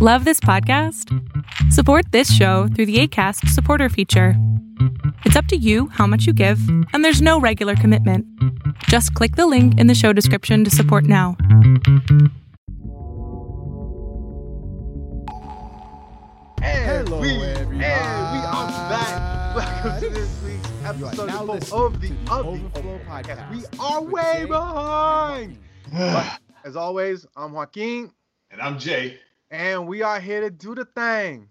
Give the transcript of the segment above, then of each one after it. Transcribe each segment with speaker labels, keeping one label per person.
Speaker 1: Love this podcast? Support this show through the ACAST supporter feature. It's up to you how much you give, and there's no regular commitment. Just click the link in the show description to support now.
Speaker 2: And
Speaker 3: Hello,
Speaker 2: we,
Speaker 3: everybody.
Speaker 2: And we are back. Welcome to this week's episode of, of the of the
Speaker 3: Overflow
Speaker 2: podcast.
Speaker 3: Podcast
Speaker 2: We are way behind. But as always, I'm Joaquin,
Speaker 4: And I'm Jay.
Speaker 2: And we are here to do the thing.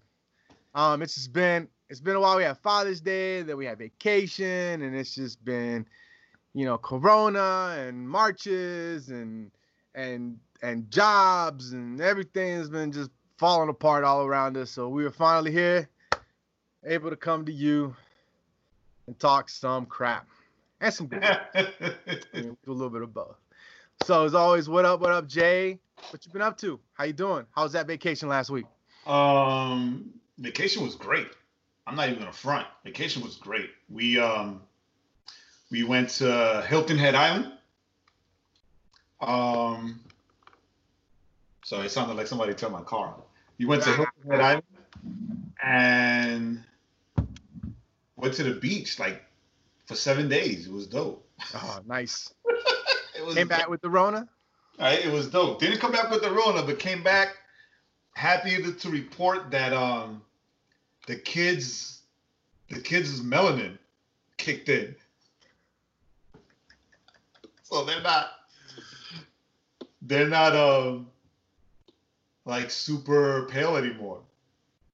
Speaker 2: Um, it's just been it's been a while. We had Father's Day, then we had vacation, and it's just been, you know, Corona and marches and and and jobs and everything has been just falling apart all around us. So we are finally here, able to come to you and talk some crap and some good. Do a little bit of both. So as always, what up, what up, Jay? What you been up to? How you doing? How was that vacation last week?
Speaker 4: um, vacation was great. I'm not even gonna front. Vacation was great. We um, we went to Hilton Head Island. Um, sorry, it sounded like somebody turned my car on. We went to Hilton Head Island and went to the beach like for seven days. It was dope.
Speaker 2: Oh, nice.
Speaker 4: It was
Speaker 2: Came back with the Rona.
Speaker 4: Right, it was dope. Didn't come back with the Rona, but came back happy to, to report that um the kids the kids' melanin kicked in. So they're not they're not um like super pale anymore.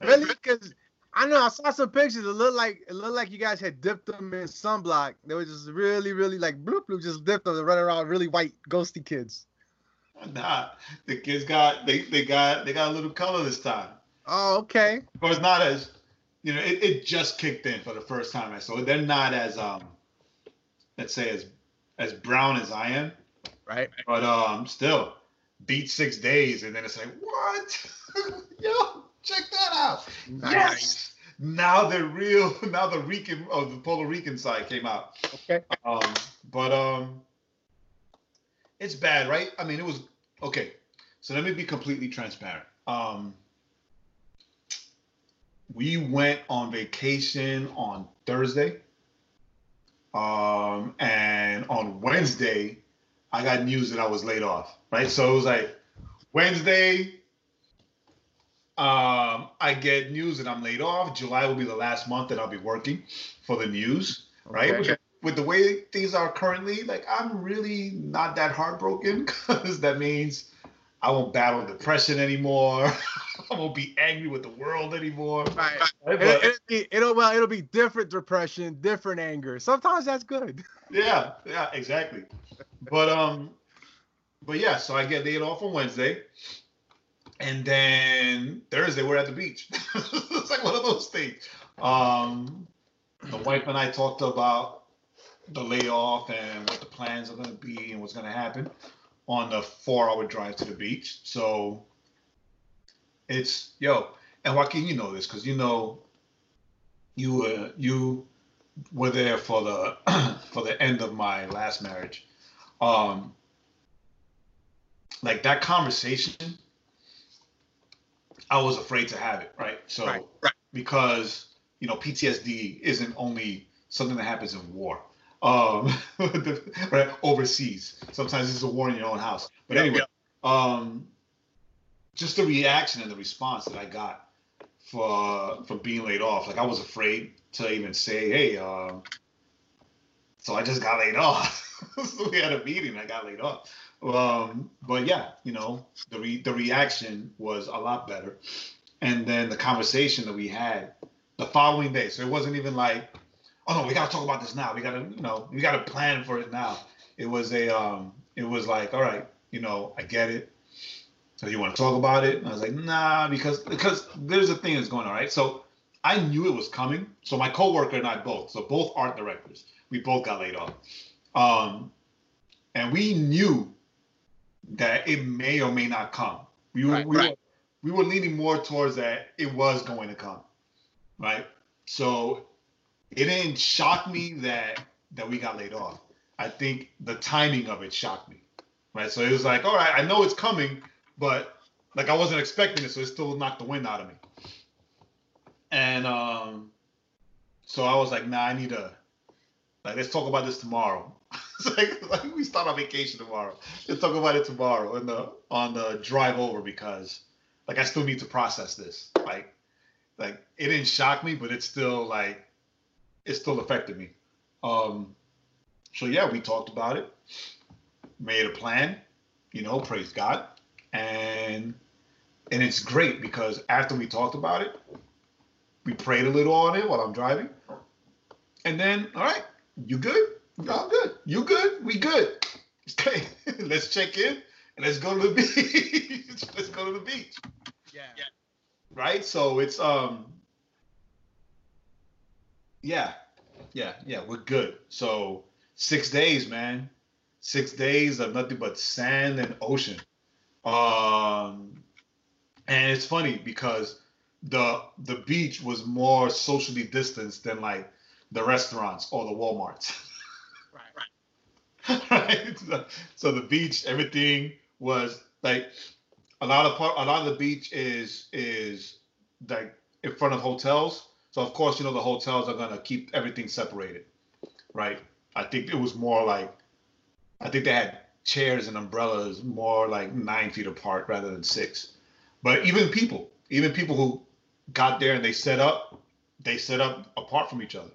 Speaker 2: Really? Because I know I saw some pictures. It looked like it looked like you guys had dipped them in sunblock. They were just really, really like bloop bloop, just dipped them running around really white ghosty kids.
Speaker 4: Nah, the kids got they they got they got a little color this time.
Speaker 2: Oh, okay.
Speaker 4: Of course, not as you know, it, it just kicked in for the first time. I saw it. They're not as um, let's say as as brown as I am,
Speaker 2: Right.
Speaker 4: but um, still beat six days, and then it's like what? Yo, check that out.
Speaker 2: Nice.
Speaker 4: Yes. Now the real, now the Rican of the Puerto Rican side came out.
Speaker 2: Okay.
Speaker 4: Um, but um, it's bad, right? I mean, it was okay. So let me be completely transparent. Um, we went on vacation on Thursday. Um, and on Wednesday, I got news that I was laid off, right? So it was like Wednesday, um, I get news that I'm laid off. July will be the last month that I'll be working for the news, right?
Speaker 2: Okay.
Speaker 4: Which, with the way things are currently, like I'm really not that heartbroken because that means I won't battle depression anymore. I won't be angry with the world anymore.
Speaker 2: Right.
Speaker 4: Right?
Speaker 2: It'll, it'll be it'll well it'll be different depression, different anger. Sometimes that's good.
Speaker 4: yeah, yeah, exactly. But um, but yeah, so I get laid off on Wednesday, and then Thursday we're at the beach. it's like one of those things. Um, the wife and I talked about the layoff and what the plans are going to be and what's going to happen on the four-hour drive to the beach. So it's yo, and Joaquin, you know this because you know you were you were there for the for the end of my last marriage. Um, like that conversation, I was afraid to have it, right? So
Speaker 2: Right, right.
Speaker 4: because you know PTSD isn't only something that happens in war. Um, right overseas. Sometimes it's a war in your own house. But
Speaker 2: Yeah,
Speaker 4: anyway, um, just the reaction and the response that I got for for being laid off. Like I was afraid to even say, "Hey, um, so I just got laid off." so we had a meeting. I got laid off. Um, but yeah, you know, the re- the reaction was a lot better, and then the conversation that we had the following day. So it wasn't even like, "Oh no, we gotta talk about this now. We gotta, you know, we gotta plan for it now." It was a, um, it was like, "All right, you know, I get it." So you want to talk about it? And I was like, nah, because because there's a thing that's going on, right? So I knew it was coming. So my coworker and I both, so both art directors, we both got laid off. Um, and we knew that it may or may not come. We were,
Speaker 2: Right,
Speaker 4: we,
Speaker 2: right.
Speaker 4: Were, we were leaning more towards that it was going to come, right? So it didn't shock me that that we got laid off. I think the timing of it shocked me, right? So it was like, all right, I know it's coming, but like I wasn't expecting it, so it still knocked the wind out of me. And um, so I was like, nah, I need to like let's talk about this tomorrow. it's like, like we start on vacation tomorrow. Let's talk about it tomorrow on the on the drive over because like I still need to process this. Like like it didn't shock me, but it's still like it still affected me. Um so yeah, we talked about it, made a plan, you know, praise God. And and it's great because after we talked about it, we prayed a little on it while I'm driving. And then, all right, you good? Y'all good. You good? We good. Okay, let's check in and let's go to the beach. let's go to the beach.
Speaker 2: Yeah.
Speaker 4: yeah. Right? So it's um yeah. Yeah, yeah, we're good. So six days, man. Six days of nothing but sand and ocean. Um and it's funny because the the beach was more socially distanced than like the restaurants or the Walmarts.
Speaker 2: right,
Speaker 4: right. right. So, so the beach, everything was like a lot of part. A lot of the beach is is like in front of hotels. So of course, you know the hotels are gonna keep everything separated, right? I think it was more like, I think they had chairs and umbrellas more like nine feet apart rather than six. But even people, even people who got there and they set up, they set up apart from each other.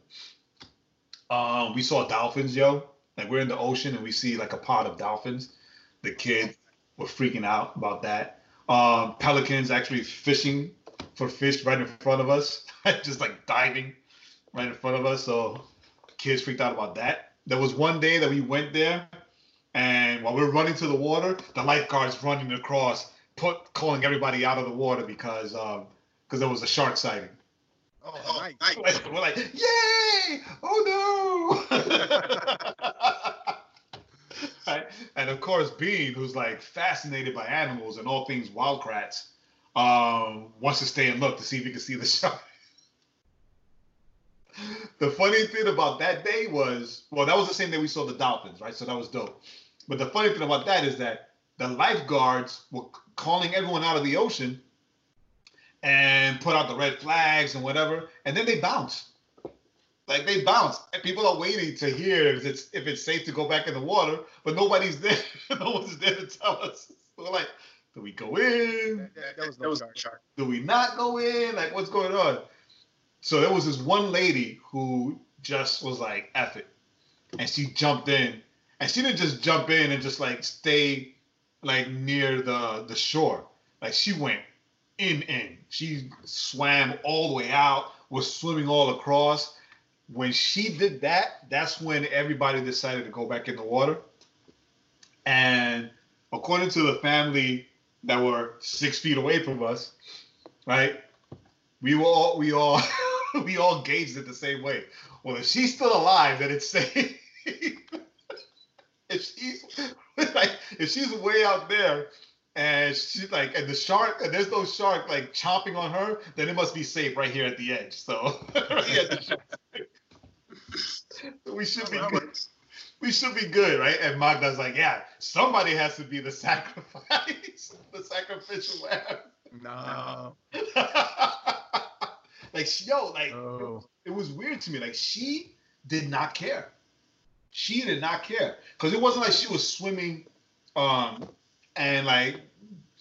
Speaker 4: Um, we saw dolphins, yo. Like we're in the ocean and we see like a pod of dolphins. The kids were freaking out about that. Um, pelicans actually fishing for fish right in front of us, just like diving right in front of us. So kids freaked out about that. There was one day that we went there, and while we are running to the water, the lifeguards running across, put calling everybody out of the water because um, because there was a shark sighting.
Speaker 2: Oh, oh nice.
Speaker 4: We're like, yay! Oh no! right? And of course, Bean, who's like fascinated by animals and all things Wild Kratts, um, wants to stay and look to see if he can see the shark. the funny thing about that day was, well, that was the same day we saw the dolphins, right? So that was dope. But the funny thing about that is that the lifeguards were calling everyone out of the ocean and put out the red flags and whatever, and then they bounce. Like they bounce, and people are waiting to hear if it's if it's safe to go back in the water, but nobody's there. no one's there to tell us. We're like, do we go in?
Speaker 2: That, that was no shark. shark.
Speaker 4: Do we not go in? Like, what's going on? So there was this one lady who just was like, "Eff it," and she jumped in, and she didn't just jump in and just like stay like near the the shore. Like she went in in. She swam all the way out, was swimming all across. When she did that, that's when everybody decided to go back in the water. And according to the family that were six feet away from us, right? We were all we all we all gauged it the same way. Well, if she's still alive, then it's safe. if she's like if she's way out there and she's like, and the shark, and there's no shark like chomping on her, then it must be safe right here at the edge. So we should be good. We should be good, right? And Magda's like, yeah, somebody has to be the sacrifice, the sacrificial lamb.
Speaker 2: No.
Speaker 4: like, yo, like,
Speaker 2: oh.
Speaker 4: it was weird to me. Like, she did not care. She did not care because it wasn't like she was swimming um and like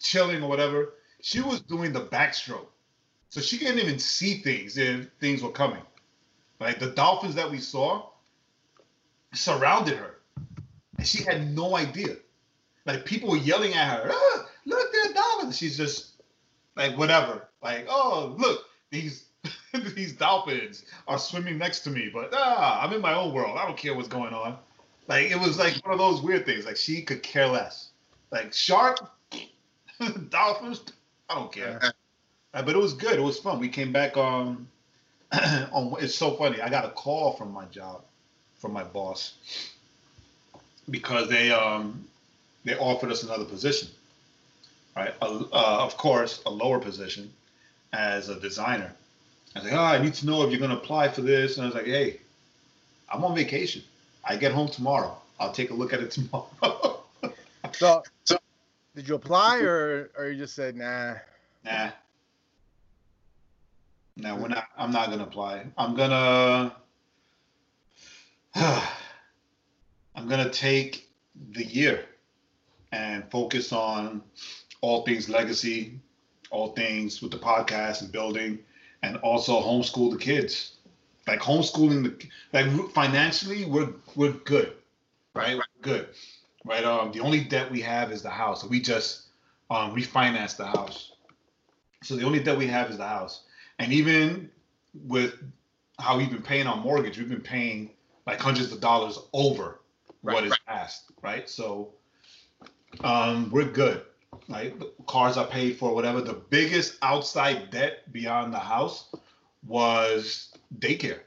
Speaker 4: chilling or whatever, she was doing the backstroke. So she couldn't even see things if things were coming. Like the dolphins that we saw surrounded her. And she had no idea. Like people were yelling at her, ah, look, there are dolphins. She's just like whatever. Like, oh, look, these these dolphins are swimming next to me, but ah, I'm in my own world. I don't care what's going on. Like it was like one of those weird things. Like she could care less. Like shark, dolphins, I don't care. Uh, but it was good. It was fun. We came back on. on it's so funny. I got a call from my job, from my boss, because they um they offered us another position. Right. Uh, of course, a lower position as a designer. I was like, oh, I need to know if you're going to apply for this. And I was like, hey, I'm on vacation. I get home tomorrow. I'll take a look at it tomorrow.
Speaker 2: so, so Did you apply or or you just said nah?
Speaker 4: Nah. No, we're not. I'm not gonna apply. I'm gonna. I'm gonna take the year and focus on all things legacy, all things with the podcast and building, and also homeschool the kids. Like homeschooling the like financially, we're we're good, right? Good, right? Um, the only debt we have is the house. We just um refinanced the house, so the only debt we have is the house. And even with how we've been paying on mortgage, we've been paying like hundreds of dollars over
Speaker 2: Right,
Speaker 4: what is asked, right? So um, we're good. Like cars are paid for, whatever. The biggest outside debt beyond the house was daycare.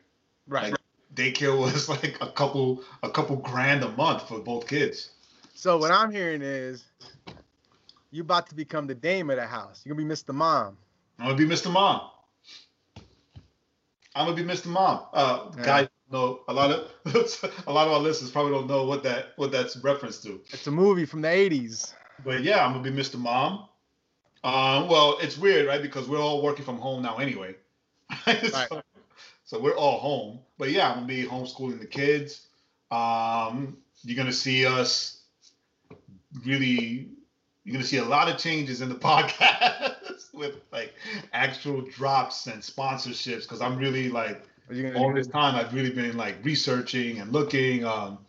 Speaker 2: Right.
Speaker 4: Daycare was like a couple a couple grand a month for both kids.
Speaker 2: So what I'm hearing is you about to become the dame of the house. You're gonna be Mr. Mom.
Speaker 4: I'm gonna be Mr. Mom. I'm gonna be Mr. Mom. Uh,
Speaker 2: Yeah.
Speaker 4: guys know a lot of a lot of our listeners probably don't know what that what that's reference to.
Speaker 2: It's a movie from the 80s.
Speaker 4: But yeah, I'm gonna be Mr. Mom. Um, well, it's weird, right? Because we're all working from home now anyway. so, so we're all home. But yeah, I'm gonna be homeschooling the kids. Um, you're gonna see us really. You're gonna see a lot of changes in the podcast with like actual drops and sponsorships because I'm really like
Speaker 2: gonna
Speaker 4: all this time I've really been like researching and looking. Um,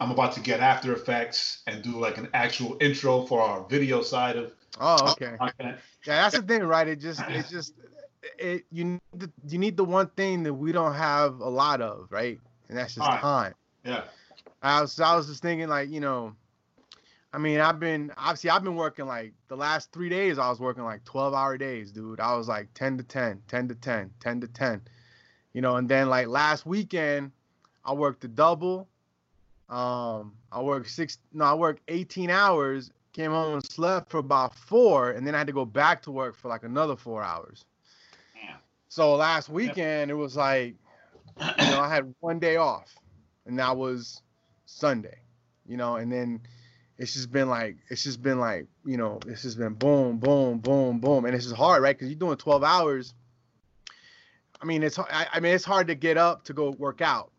Speaker 4: I'm about to get After Effects and do like an actual intro for our video side of
Speaker 2: Oh, okay.
Speaker 4: content.
Speaker 2: Yeah, that's the thing, right? It just, it just, it you need the, you need the one thing that we don't have a lot of, right? And that's just
Speaker 4: Alright.
Speaker 2: time.
Speaker 4: Yeah.
Speaker 2: I was, I was just thinking, like, you know, I mean, I've been obviously I've been working like the last three days. I was working like 12 hour days, dude. I was like 10 to 10, 10 to 10, 10 to 10, you know. And then like last weekend, I worked a double. Um, I worked six, no, I worked 18 hours. Came home and slept for about four, and then I had to go back to work for like another four hours.
Speaker 4: Damn.
Speaker 2: So last weekend it was like, you know, I had one day off, and that was Sunday, you know, and then it's just been like it's just been like you know it's just been boom boom boom boom and it's just hard right because you're doing 12 hours i mean it's I, I mean it's hard to get up to go work out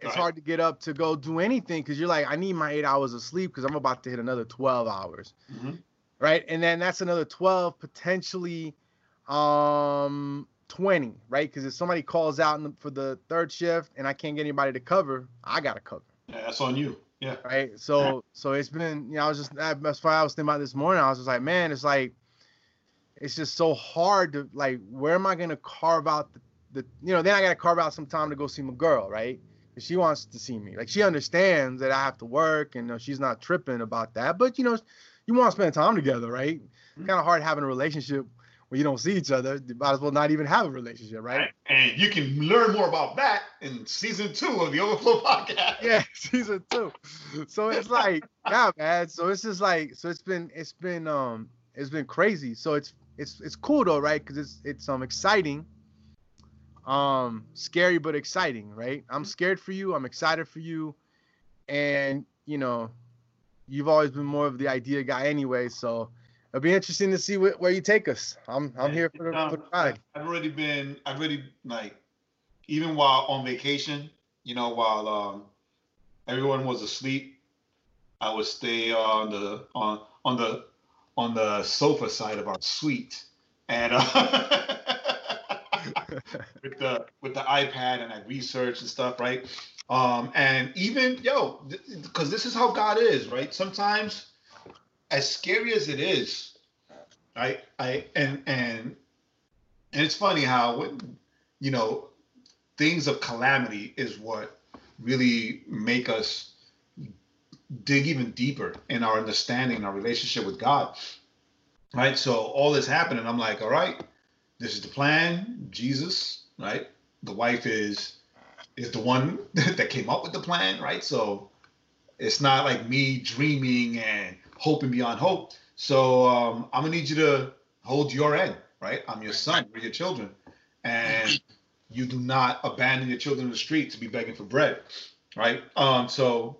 Speaker 2: it's
Speaker 4: Right.
Speaker 2: hard to get up to go do anything because you're like i need my eight hours of sleep because i'm about to hit another 12 hours
Speaker 4: Mhm.
Speaker 2: right and then that's another 12 potentially um 20 right because if somebody calls out the, for the third shift and i can't get anybody to cover i gotta cover
Speaker 4: Yeah, that's on you. Yeah.
Speaker 2: right? So so it's been you know I was just that's why I was thinking about this morning. I was just like, man, it's like it's just so hard to like where am I gonna carve out the, the you know then I gotta carve out some time to go see my girl, right? Because she wants to see me. Like she understands that I have to work and you know, she's not tripping about that. But you know you want to spend time together, right?
Speaker 4: Mhm.
Speaker 2: Kind of hard having a relationship where you don't see each other. You might as well not even have a relationship, right?
Speaker 4: And you can learn more about that in season two of the Overflow podcast.
Speaker 2: yeah, season two. So it's like, yeah, man. So it's just like, so it's been, it's been, um, it's been crazy. So it's, it's, it's cool though, right? Because it's, it's um exciting, um, scary but exciting, right? I'm scared for you. I'm excited for you, and you know, you've always been more of the idea guy anyway. So it'll be interesting to see wh- where you take us. I'm, I'm here for the,
Speaker 4: Um,
Speaker 2: for the ride.
Speaker 4: I've already been, I've already like, even while on vacation, you know, while um, everyone was asleep, I would stay on the on on the on the sofa side of our suite, and uh, with the with the iPad and I research and stuff, right? Um, and even yo, because this is how God is, right? Sometimes, as scary as it is, I I and and and it's funny how when you know things of calamity is what really make us dig even deeper in our understanding our relationship with god right so all this happened and i'm like all right this is the plan jesus right? The wife is is the one that came up with the plan right? So it's not like me dreaming and hoping beyond hope. So um, i'm gonna need you to hold your end right? I'm your son we're your children. And you do not abandon your children in the street to be begging for bread right? Um so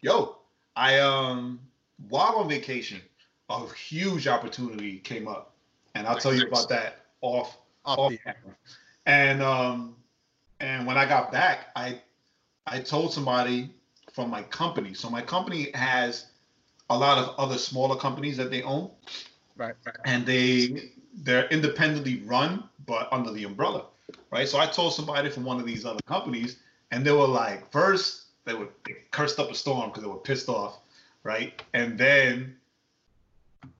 Speaker 4: yo i um while on vacation a huge opportunity came up, and I'll tell you about that off
Speaker 2: Off
Speaker 4: off
Speaker 2: the-
Speaker 4: camera. And um, and when I got back, I I told somebody from my company. So my company has a lot of other smaller companies that they own,
Speaker 2: Right.
Speaker 4: and they they're independently run, but under the umbrella, right? So I told somebody from one of these other companies, and they were like, first they were they cursed up a storm because they were pissed off, right? And then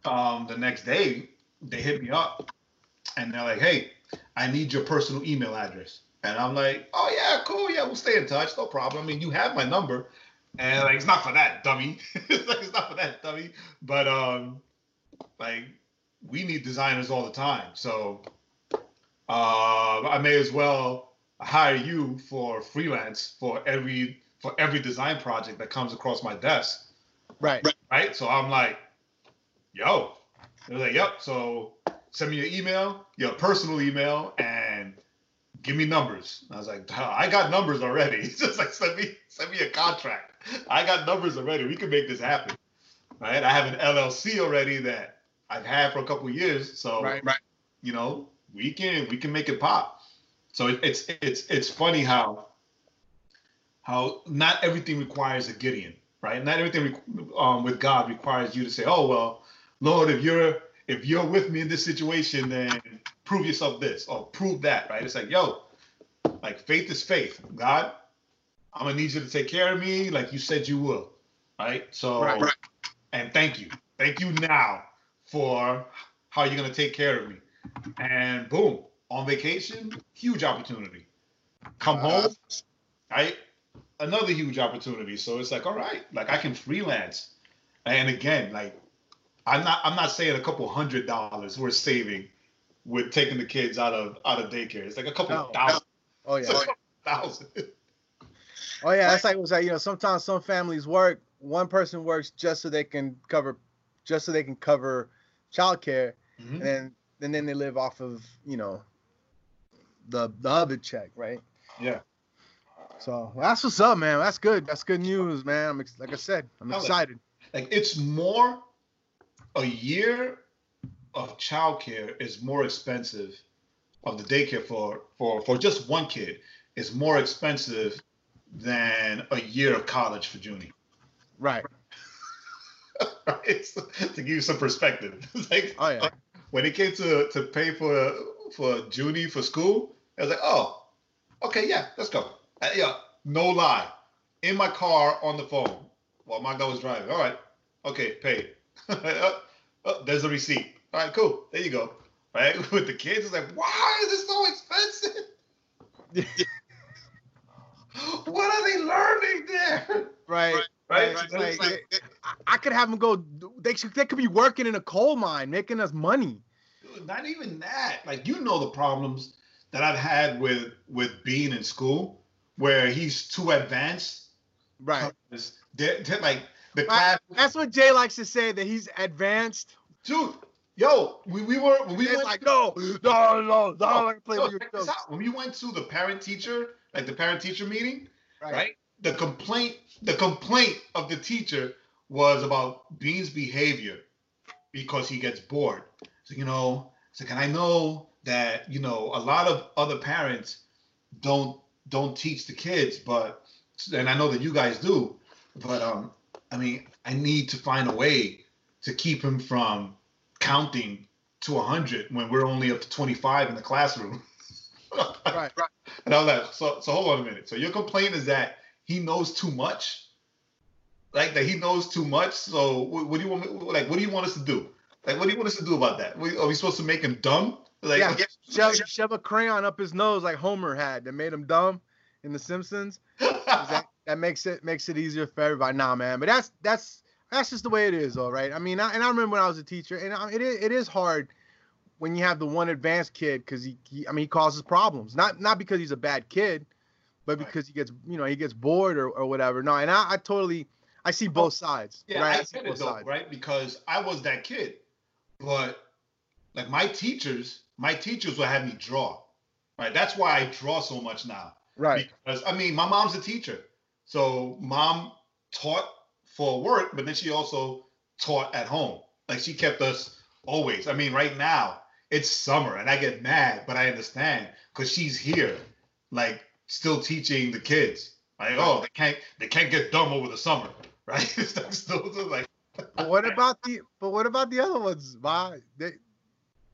Speaker 4: um, the next day they hit me up, and they're like, hey, I need your personal email address. And I'm like, oh yeah, cool, yeah, we'll stay in touch, no problem. I mean, you have my number, and like, it's not for that, dummy. it's like it's not for that, dummy. But um, like, we need designers all the time, so uh, I may as well hire you for freelance for every for every design project that comes across my desk,
Speaker 2: Right.
Speaker 4: right? So I'm like, yo, they're like, yep. So send me your email, your personal email, and give me numbers. And I was like, I got numbers already. It's just like send me send me a contract. I got numbers already. We can make this happen. Right? I have an LLC already that I've had for a couple of years. So
Speaker 2: Right. Right.
Speaker 4: you know, we can we can make it pop. So it, it's it's it's funny how how not everything requires a Gideon, right? Not everything um, with God requires you to say, "Oh well, Lord, if you're if you're with me in this situation, then prove yourself this or prove that, right? It's like, yo, like faith is faith. God, I'm gonna need you to take care of me like you said you will, right? So,
Speaker 2: Right. Right.
Speaker 4: and thank you, thank you now for how you're gonna take care of me. And boom, on vacation, huge opportunity. Come
Speaker 2: Uh,
Speaker 4: home, right? Another huge opportunity. So it's like, all right, like I can freelance. And again, like I'm not I'm not saying a couple hundred dollars we're saving with taking the kids out of out of daycare. It's like a couple thousand.
Speaker 2: Oh yeah.
Speaker 4: thousand.
Speaker 2: Oh yeah. That's like it was like you know sometimes some families work. One person works just so they can cover, just so they can cover childcare,
Speaker 4: Mhm.
Speaker 2: and then and then they live off of you know the the other check, right?
Speaker 4: Yeah.
Speaker 2: So that's what's up, man. That's good. That's good news, man. I'm like I said, I'm excited.
Speaker 4: Like it's more a year of childcare is more expensive of the daycare for for for just one kid is more expensive than a year of college for Junie.
Speaker 2: Right.
Speaker 4: So, to give you some perspective. Like
Speaker 2: Oh yeah.
Speaker 4: when it came to to pay for for Junie for school, I was like, oh, okay, yeah, let's go. Uh, yeah, no lie, in my car on the phone while my guy was driving. All right, okay, paid. oh, oh, there's a receipt. All right, cool. There you go. Right with the kids, it's like, why is this so expensive? what are they learning there?
Speaker 2: Right.
Speaker 4: Right?
Speaker 2: Right.
Speaker 4: So then
Speaker 2: Like,
Speaker 4: like,
Speaker 2: it- I- I could have them go. They should. They could be working in a coal mine, making us money.
Speaker 4: Dude, not even that. Like you know the problems that I've had with with being in school, where he's too advanced.
Speaker 2: Right.
Speaker 4: They're, they're like the class,
Speaker 2: That's what Jay likes to say that he's advanced.
Speaker 4: dude. Yo, we, we were we
Speaker 2: It's
Speaker 4: went
Speaker 2: like no, no, no, no. I like to play
Speaker 4: no,
Speaker 2: with your
Speaker 4: this out. When we went to the parent teacher, like the parent teacher meeting,
Speaker 2: Right.
Speaker 4: right? The complaint, the complaint of the teacher was about Bean's behavior because he gets bored. So you know, so like, and I know that you know a lot of other parents don't don't teach the kids, but and I know that you guys do, but um, I mean, I need to find a way to keep him from counting to 100 when we're only up to 25 in the classroom.
Speaker 2: Right. Right.
Speaker 4: And I was like, so, so hold on a minute. So your complaint is that he knows too much, like that he knows too much. So what, what do you want? me- Like, what do you want us to do? Like, what do you want us to do about that? We, are we supposed to make him dumb? Like,
Speaker 2: yeah. Shove, shove a crayon up his nose like Homer had that made him dumb in The Simpsons. 'Cause That, that makes it makes it easier for everybody. Nah, man. But that's that's that's just the way it is, all right. I mean, I, and I remember when I was a teacher, and I, it is it is hard when you have the one advanced kid because he, he I mean he causes problems. Not not because he's a bad kid, but
Speaker 4: Right.
Speaker 2: because he gets you know he gets bored or, or whatever. No, and I, I totally I see both sides.
Speaker 4: Yeah,
Speaker 2: right?
Speaker 4: I
Speaker 2: see
Speaker 4: get
Speaker 2: both
Speaker 4: it though,
Speaker 2: sides.
Speaker 4: right? Because I was that kid, but like my teachers, my teachers would have me draw, right? That's why I draw so much now.
Speaker 2: Right.
Speaker 4: Because I mean, my mom's a teacher, so mom taught for work, but then she also taught at home. like she kept us always. I mean, right now it's summer and I get mad, but I understand because she's here, like still teaching the kids. Like, oh, they can't they can't get dumb over the summer, right? it's like still like.
Speaker 2: But what about the? But what about the other ones? Why they?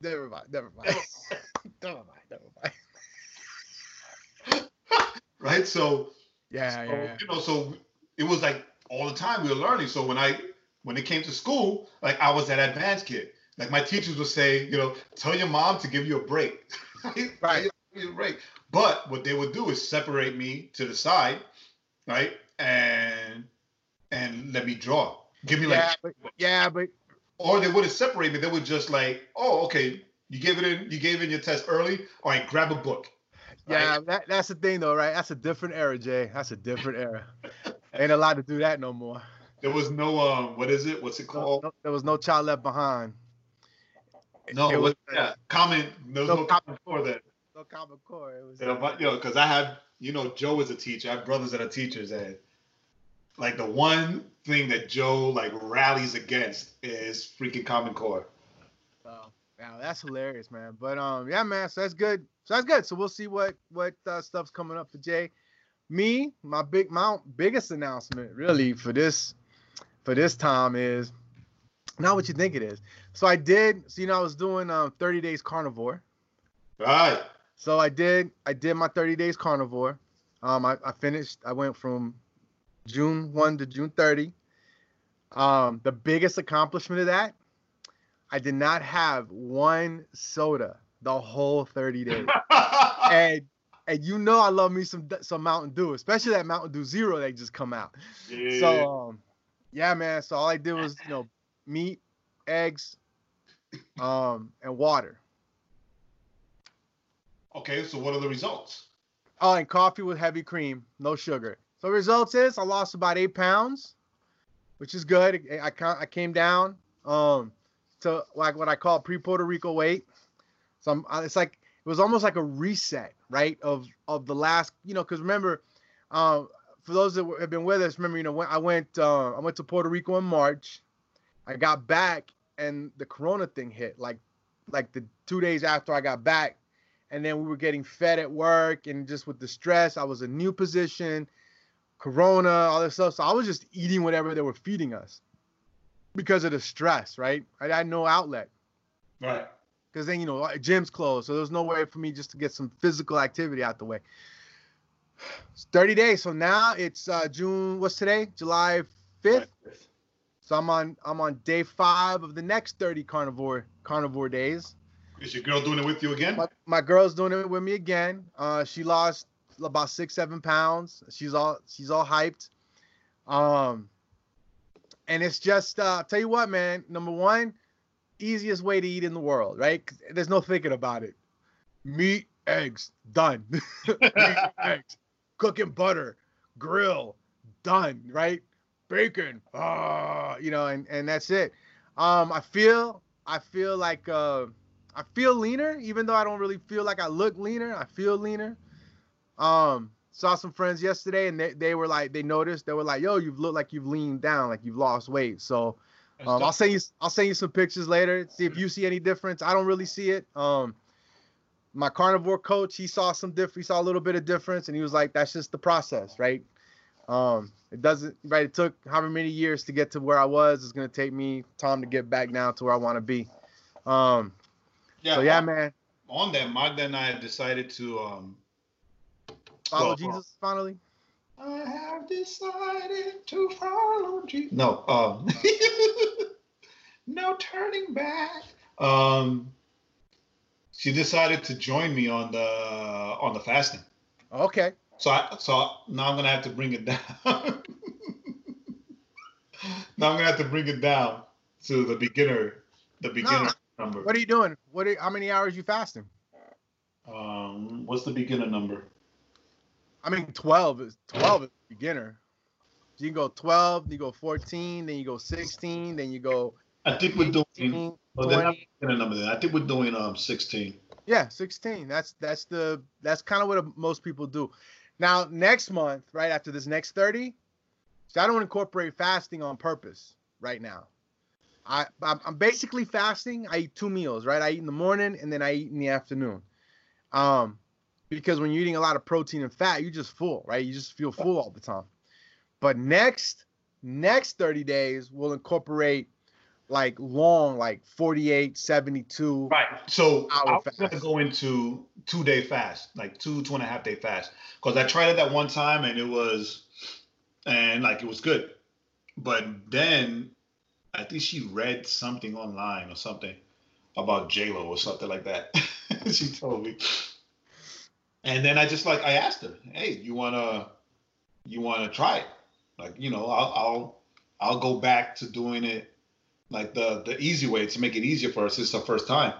Speaker 2: Never mind. Never mind. never mind. Never
Speaker 4: mind. right. So.
Speaker 2: Yeah,
Speaker 4: so,
Speaker 2: yeah, yeah.
Speaker 4: You know, so it was like all the time we were learning. So when I when it came to school, like I was that advanced kid. Like my teachers would say, you know, tell your mom to give you a break.
Speaker 2: right.
Speaker 4: A break. But what they would do is separate me to the side, right? And and let me draw. Give me
Speaker 2: yeah,
Speaker 4: like
Speaker 2: but, yeah, but
Speaker 4: or they wouldn't separate me. They would just like, oh, okay, you gave it in, you gave in your test early. All right, grab a book.
Speaker 2: Yeah, right? that, that's the thing though, right? That's a different era, Jay. That's a different era. Ain't allowed to do that no more.
Speaker 4: There was no um, what is it? What's it called?
Speaker 2: No, no, there was no child left behind.
Speaker 4: No, it was, yeah, common. There was no, no common core then.
Speaker 2: No common core. It was.
Speaker 4: Yeah, but, you know, because I have, you know, Joe is a teacher. I have brothers that are teachers, and like the one thing that Joe like rallies against is freaking common core.
Speaker 2: Wow, that's hilarious, man. But um, yeah, man. So that's good. So that's good. So we'll see what what uh, stuff's coming up for Jay. Me, my big my biggest announcement really for this for this time is not what you think it is. So I did. So you know, I was doing um 30 days carnivore.
Speaker 4: Right.
Speaker 2: So I did. I did my 30 days carnivore. Um, I, I finished. I went from June 1 to June 30. Um, the biggest accomplishment of that, I did not have one soda the whole 30 days. and and you know I love me some some Mountain Dew, especially that Mountain Dew Zero that just come out. Yeah. So um, yeah, man. So all I did was you know meat, eggs, um, and water.
Speaker 4: Okay, so what are the results?
Speaker 2: Oh, and coffee with heavy cream, no sugar. So results is I lost about eight pounds, which is good. I I came down um to like what I call pre Puerto Rico weight. So I'm, uh, it's like it was almost like a reset, right? Of of the last, you know, because remember, um, for those that have been with us, remember, you know, when I went uh, I went to Puerto Rico in March, I got back and the Corona thing hit, like like the two days after I got back, and then we were getting fed at work and just with the stress, I was a new position Corona, all this stuff. So I was just eating whatever they were feeding us because of the stress, right? I had no outlet.
Speaker 4: Right.
Speaker 2: Because then, you know, gym's closed. So there's no way for me just to get some physical activity out the way. It's 30 days. So now it's uh, June, what's today? July 5th. So I'm on I'm on day five of the next 30 carnivore carnivore days.
Speaker 4: Is your girl doing it with you again?
Speaker 2: My, my girl's doing it with me again. Uh, she lost about six, seven pounds. She's all she's all hyped. Um, and it's just uh, tell you what, man. Number one, easiest way to eat in the world, right? There's no thinking about it. Meat, eggs, done. Meat, eggs, cooking butter, grill, done, right? Bacon, ah, you know, and and that's it. Um, I feel I feel like uh, I feel leaner, even though I don't really feel like I look leaner. I feel leaner. Um, saw some friends yesterday and they, they were like, they noticed, they were like, yo, you've looked like you've leaned down, like you've lost weight. So um, I'll send you I'll send you some pictures later. See if you see any difference. I don't really see it. Um, my carnivore coach, he saw some diff he saw a little bit of difference, and he was like, "That's just the process, right? Um, it doesn't, right? It took however many years to get to where I was. It's gonna take me time to get back now to where I want to be. Um, yeah. So yeah, man.
Speaker 4: On that, Magda and I decided to um
Speaker 2: Follow well, Jesus finally.
Speaker 4: I have decided to follow Jesus. No, um, no turning back. Um, she decided to join me on the on the fasting.
Speaker 2: Okay.
Speaker 4: So I so now I'm gonna have to bring it down. now I'm gonna have to bring it down to the beginner, the beginner no, number.
Speaker 2: What are you doing? What? Are, how many hours you fasting?
Speaker 4: Um, what's the beginner number?
Speaker 2: I mean, 12 is 12 is beginner. You can go 12, you go 14, then you go 16, then you go.
Speaker 4: I think we're doing. 18, well, they're not a number. Then I think we're doing um 16.
Speaker 2: Yeah, 16. That's that's the that's kind of what most people do. Now next month, right after this next 30, so I don't incorporate fasting on purpose right now. I I'm basically fasting. I eat two meals, right? I eat in the morning and then I eat in the afternoon. Um, because when you're eating a lot of protein and fat, you're just full, right? You just feel full all the time. But next next 30 days, we'll incorporate like long, like 48, 72.
Speaker 4: Right. So I
Speaker 2: Hour
Speaker 4: was gonna go into two day fast, like two, two and a half day fast. Because I tried it that one time and it was and like it was good. But then I think she read something online or something about J Lo or something like that. she told me. And then I just like I asked her, hey, you wanna you wanna try it? Like, you know, I'll I'll I'll go back to doing it like the the easy way to make it easier for us. It's her first time.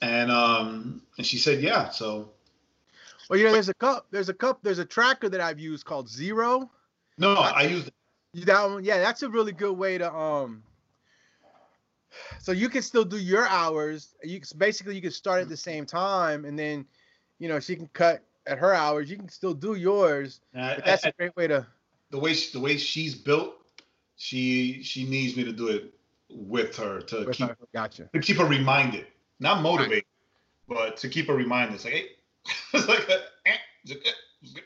Speaker 4: And um and she said yeah. So
Speaker 2: Well, you know, there's a cup, there's a cup, there's a tracker that I've used called Zero.
Speaker 4: no, I used
Speaker 2: You- That one, yeah, that's a really good way to um. So you can still do your hours. You basically you can start at the same time, and then, you know, she can cut at her hours. You can still do yours. But that's
Speaker 4: I-
Speaker 2: a great way to.
Speaker 4: the way she, the way she's built, she she needs me to do it with her to
Speaker 2: with
Speaker 4: keep
Speaker 2: her. Gotcha.
Speaker 4: to keep her reminded, not motivated, but to keep her reminded. It's like, hey, it's like, a, eh, eh, good.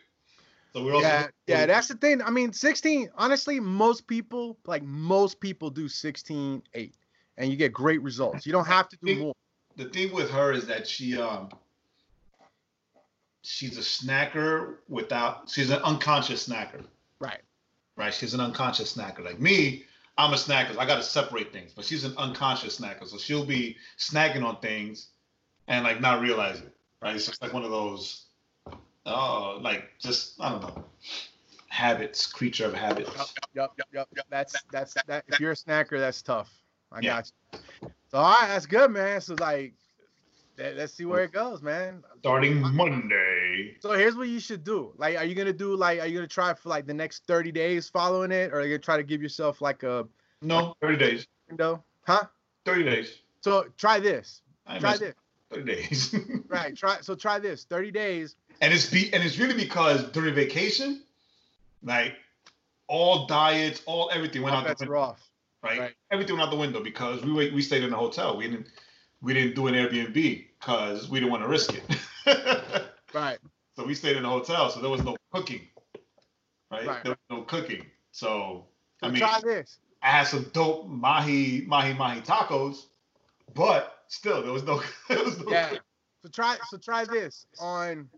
Speaker 4: so we're also
Speaker 2: Yeah, yeah, that's the thing. I mean, 16, honestly, most people, like most people do 16, 8, and you get great results. You don't have to do
Speaker 4: Think-
Speaker 2: more.
Speaker 4: the thing with her is that she um she's a snacker without she's an unconscious snacker.
Speaker 2: Right.
Speaker 4: Right? She's an unconscious snacker. Like me, I'm a snacker. I gotta separate things, but she's an unconscious snacker. So she'll be snacking on things and like not realize it. Right? It's just like one of those oh like just I don't know. Habits, creature of habits.
Speaker 2: Yep, yep, yep, yep. That's that's that. If you're a snacker, that's tough. I
Speaker 4: Yeah.
Speaker 2: got you. So all right, that's good, man. So like, let's see where it goes, man.
Speaker 4: Starting Monday.
Speaker 2: So here's what you should do. Like, are you gonna do like, are you gonna try for like the next 30 days following it, or are you gonna try to give yourself like a
Speaker 4: No, 30 days.
Speaker 2: window? Huh?
Speaker 4: 30 days.
Speaker 2: So try this.
Speaker 4: I
Speaker 2: Try this.
Speaker 4: 30 days.
Speaker 2: Right. Try. So try this. 30 days.
Speaker 4: and it's be and it's really because during vacation, like all diets, all everything went
Speaker 2: All
Speaker 4: out the window,
Speaker 2: off.
Speaker 4: right?
Speaker 2: right.
Speaker 4: Everything went out the window because we we stayed in a hotel. We didn't we didn't do an Airbnb because we didn't want to risk it.
Speaker 2: Right.
Speaker 4: so we stayed in a hotel, so there was no cooking, right?
Speaker 2: Right.
Speaker 4: There was no cooking. So I mean,
Speaker 2: try this.
Speaker 4: I had some dope mahi mahi mahi tacos, but still there was no there was no
Speaker 2: Yeah.
Speaker 4: cooking.
Speaker 2: So try. So try this on.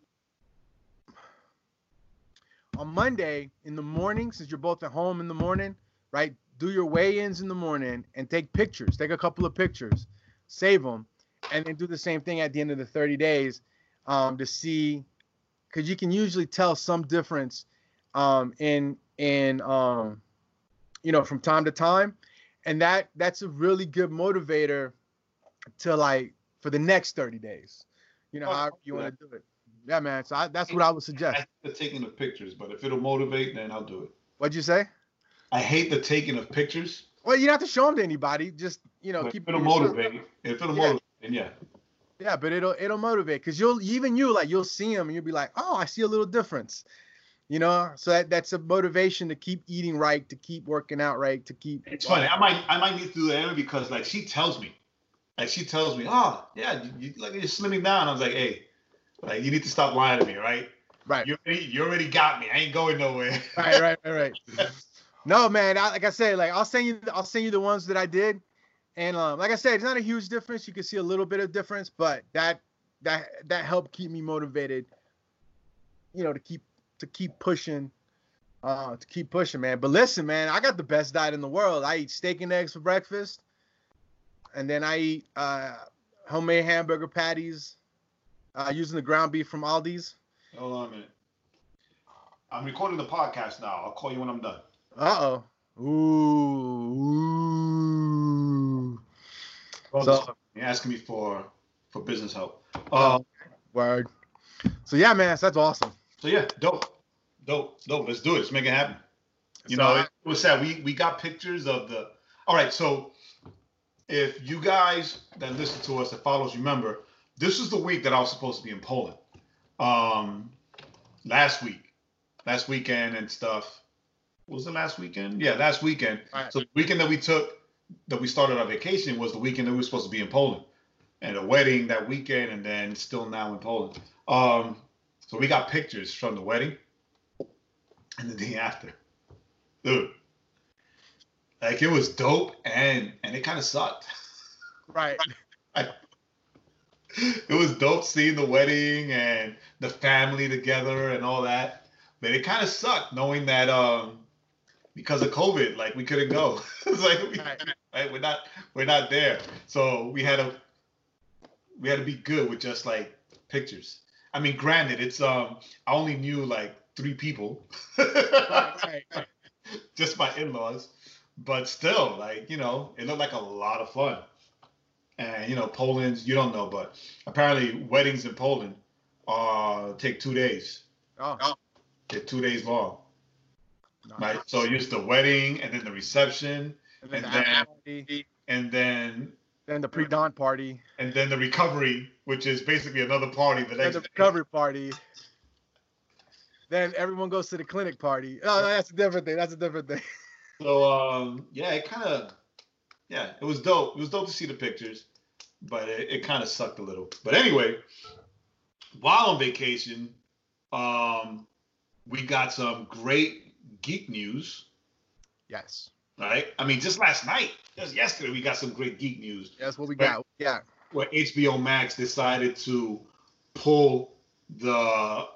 Speaker 2: On Monday in the morning, since you're both at home in the morning, right? Do your weigh-ins in the morning and take pictures. Take a couple of pictures, save them, and then do the same thing at the end of the 30 days um, to see, because you can usually tell some difference um, in in um, you know from time to time, and that that's a really good motivator to like for the next 30 days. You know,
Speaker 4: Oh,
Speaker 2: however you want to do it. Yeah, man. So I, that's what I would suggest.
Speaker 4: I hate the taking of pictures, but if it'll motivate, then I'll do it.
Speaker 2: What'd you say?
Speaker 4: I hate the taking of pictures.
Speaker 2: Well, you don't have to show them to anybody. Just you know,
Speaker 4: but
Speaker 2: keep it
Speaker 4: it'll motivate, if it'll
Speaker 2: Yeah.
Speaker 4: motivate, yeah.
Speaker 2: Yeah, but it'll it'll motivate because you'll even you like you'll see them and you'll be like, oh, I see a little difference. You know, so that, that's a motivation to keep eating right, to keep working out right, to keep.
Speaker 4: It's funny. I might I might need to do that because like she tells me, like she tells me, oh yeah, you, you like you're slimming down. I was like, hey, like you need to stop lying to me, right?
Speaker 2: Right.
Speaker 4: You already, you already got me. I ain't going nowhere.
Speaker 2: right, right, right, right. No, man. I, like I said, like I'll send you, I'll send you the ones that I did, and um, like I said, it's not a huge difference. You can see a little bit of difference, but that that that helped keep me motivated. You know, to keep to keep pushing, uh, to keep pushing, man. But listen, man, I got the best diet in the world. I eat steak and eggs for breakfast, and then I eat uh, homemade hamburger patties, uh, using the ground beef from Aldi's.
Speaker 4: Hold on a minute. I'm recording the podcast now. I'll call you when I'm done.
Speaker 2: Uh oh. Ooh. Ooh.
Speaker 4: Well,
Speaker 2: So-
Speaker 4: you're asking me for for business help. Uh,
Speaker 2: Word. So yeah, man, that's awesome.
Speaker 4: so yeah, dope, dope, dope. Let's do it. Let's make it happen. You
Speaker 2: So
Speaker 4: know,
Speaker 2: I-
Speaker 4: it was sad. We we got pictures of the. All right, so if you guys that listen to us that follows, remember this is the week that I was supposed to be in Poland. Um, last week, last weekend and stuff. Was it last weekend? Yeah, last weekend.
Speaker 2: Right.
Speaker 4: So the weekend that we took that we started our vacation was the weekend that we were supposed to be in Poland, and a wedding that weekend, and then still now in Poland. Um, so we got pictures from the wedding and the day after, dude. Like it was dope, and and it kind of sucked.
Speaker 2: Right.
Speaker 4: it was dope seeing the wedding and the family together and all that. But it kind of sucked knowing that um because of COVID, like we couldn't go. it's like we,
Speaker 2: Right.
Speaker 4: right, we're not we're not there. So we had to we had to be good with just like pictures. I mean, granted, it's um I only knew like three people.
Speaker 2: Right, right.
Speaker 4: just my in-laws but still like you know it looked like a lot of fun and you know poland's you don't know but apparently weddings in poland uh take two days
Speaker 2: Oh,
Speaker 4: they're two days long
Speaker 2: nice.
Speaker 4: right so just the wedding and then the reception
Speaker 2: And then,
Speaker 4: and
Speaker 2: the
Speaker 4: then-
Speaker 2: party,
Speaker 4: and then
Speaker 2: then the pre-dawn party,
Speaker 4: and then the recovery which is basically another party the
Speaker 2: then
Speaker 4: next
Speaker 2: the
Speaker 4: day.
Speaker 2: recovery party. Then everyone goes to the clinic party. Oh, no, that's a different thing. That's a different thing.
Speaker 4: So um, yeah, it kind of, yeah, it was dope. It was dope to see the pictures, but it, it kind of sucked a little. But anyway, while on vacation, um, we got some great geek news.
Speaker 2: Yes.
Speaker 4: Right? I mean, just last night, just yesterday, we got some great geek news
Speaker 2: That's what we got. Yeah.
Speaker 4: where HBO Max decided to pull the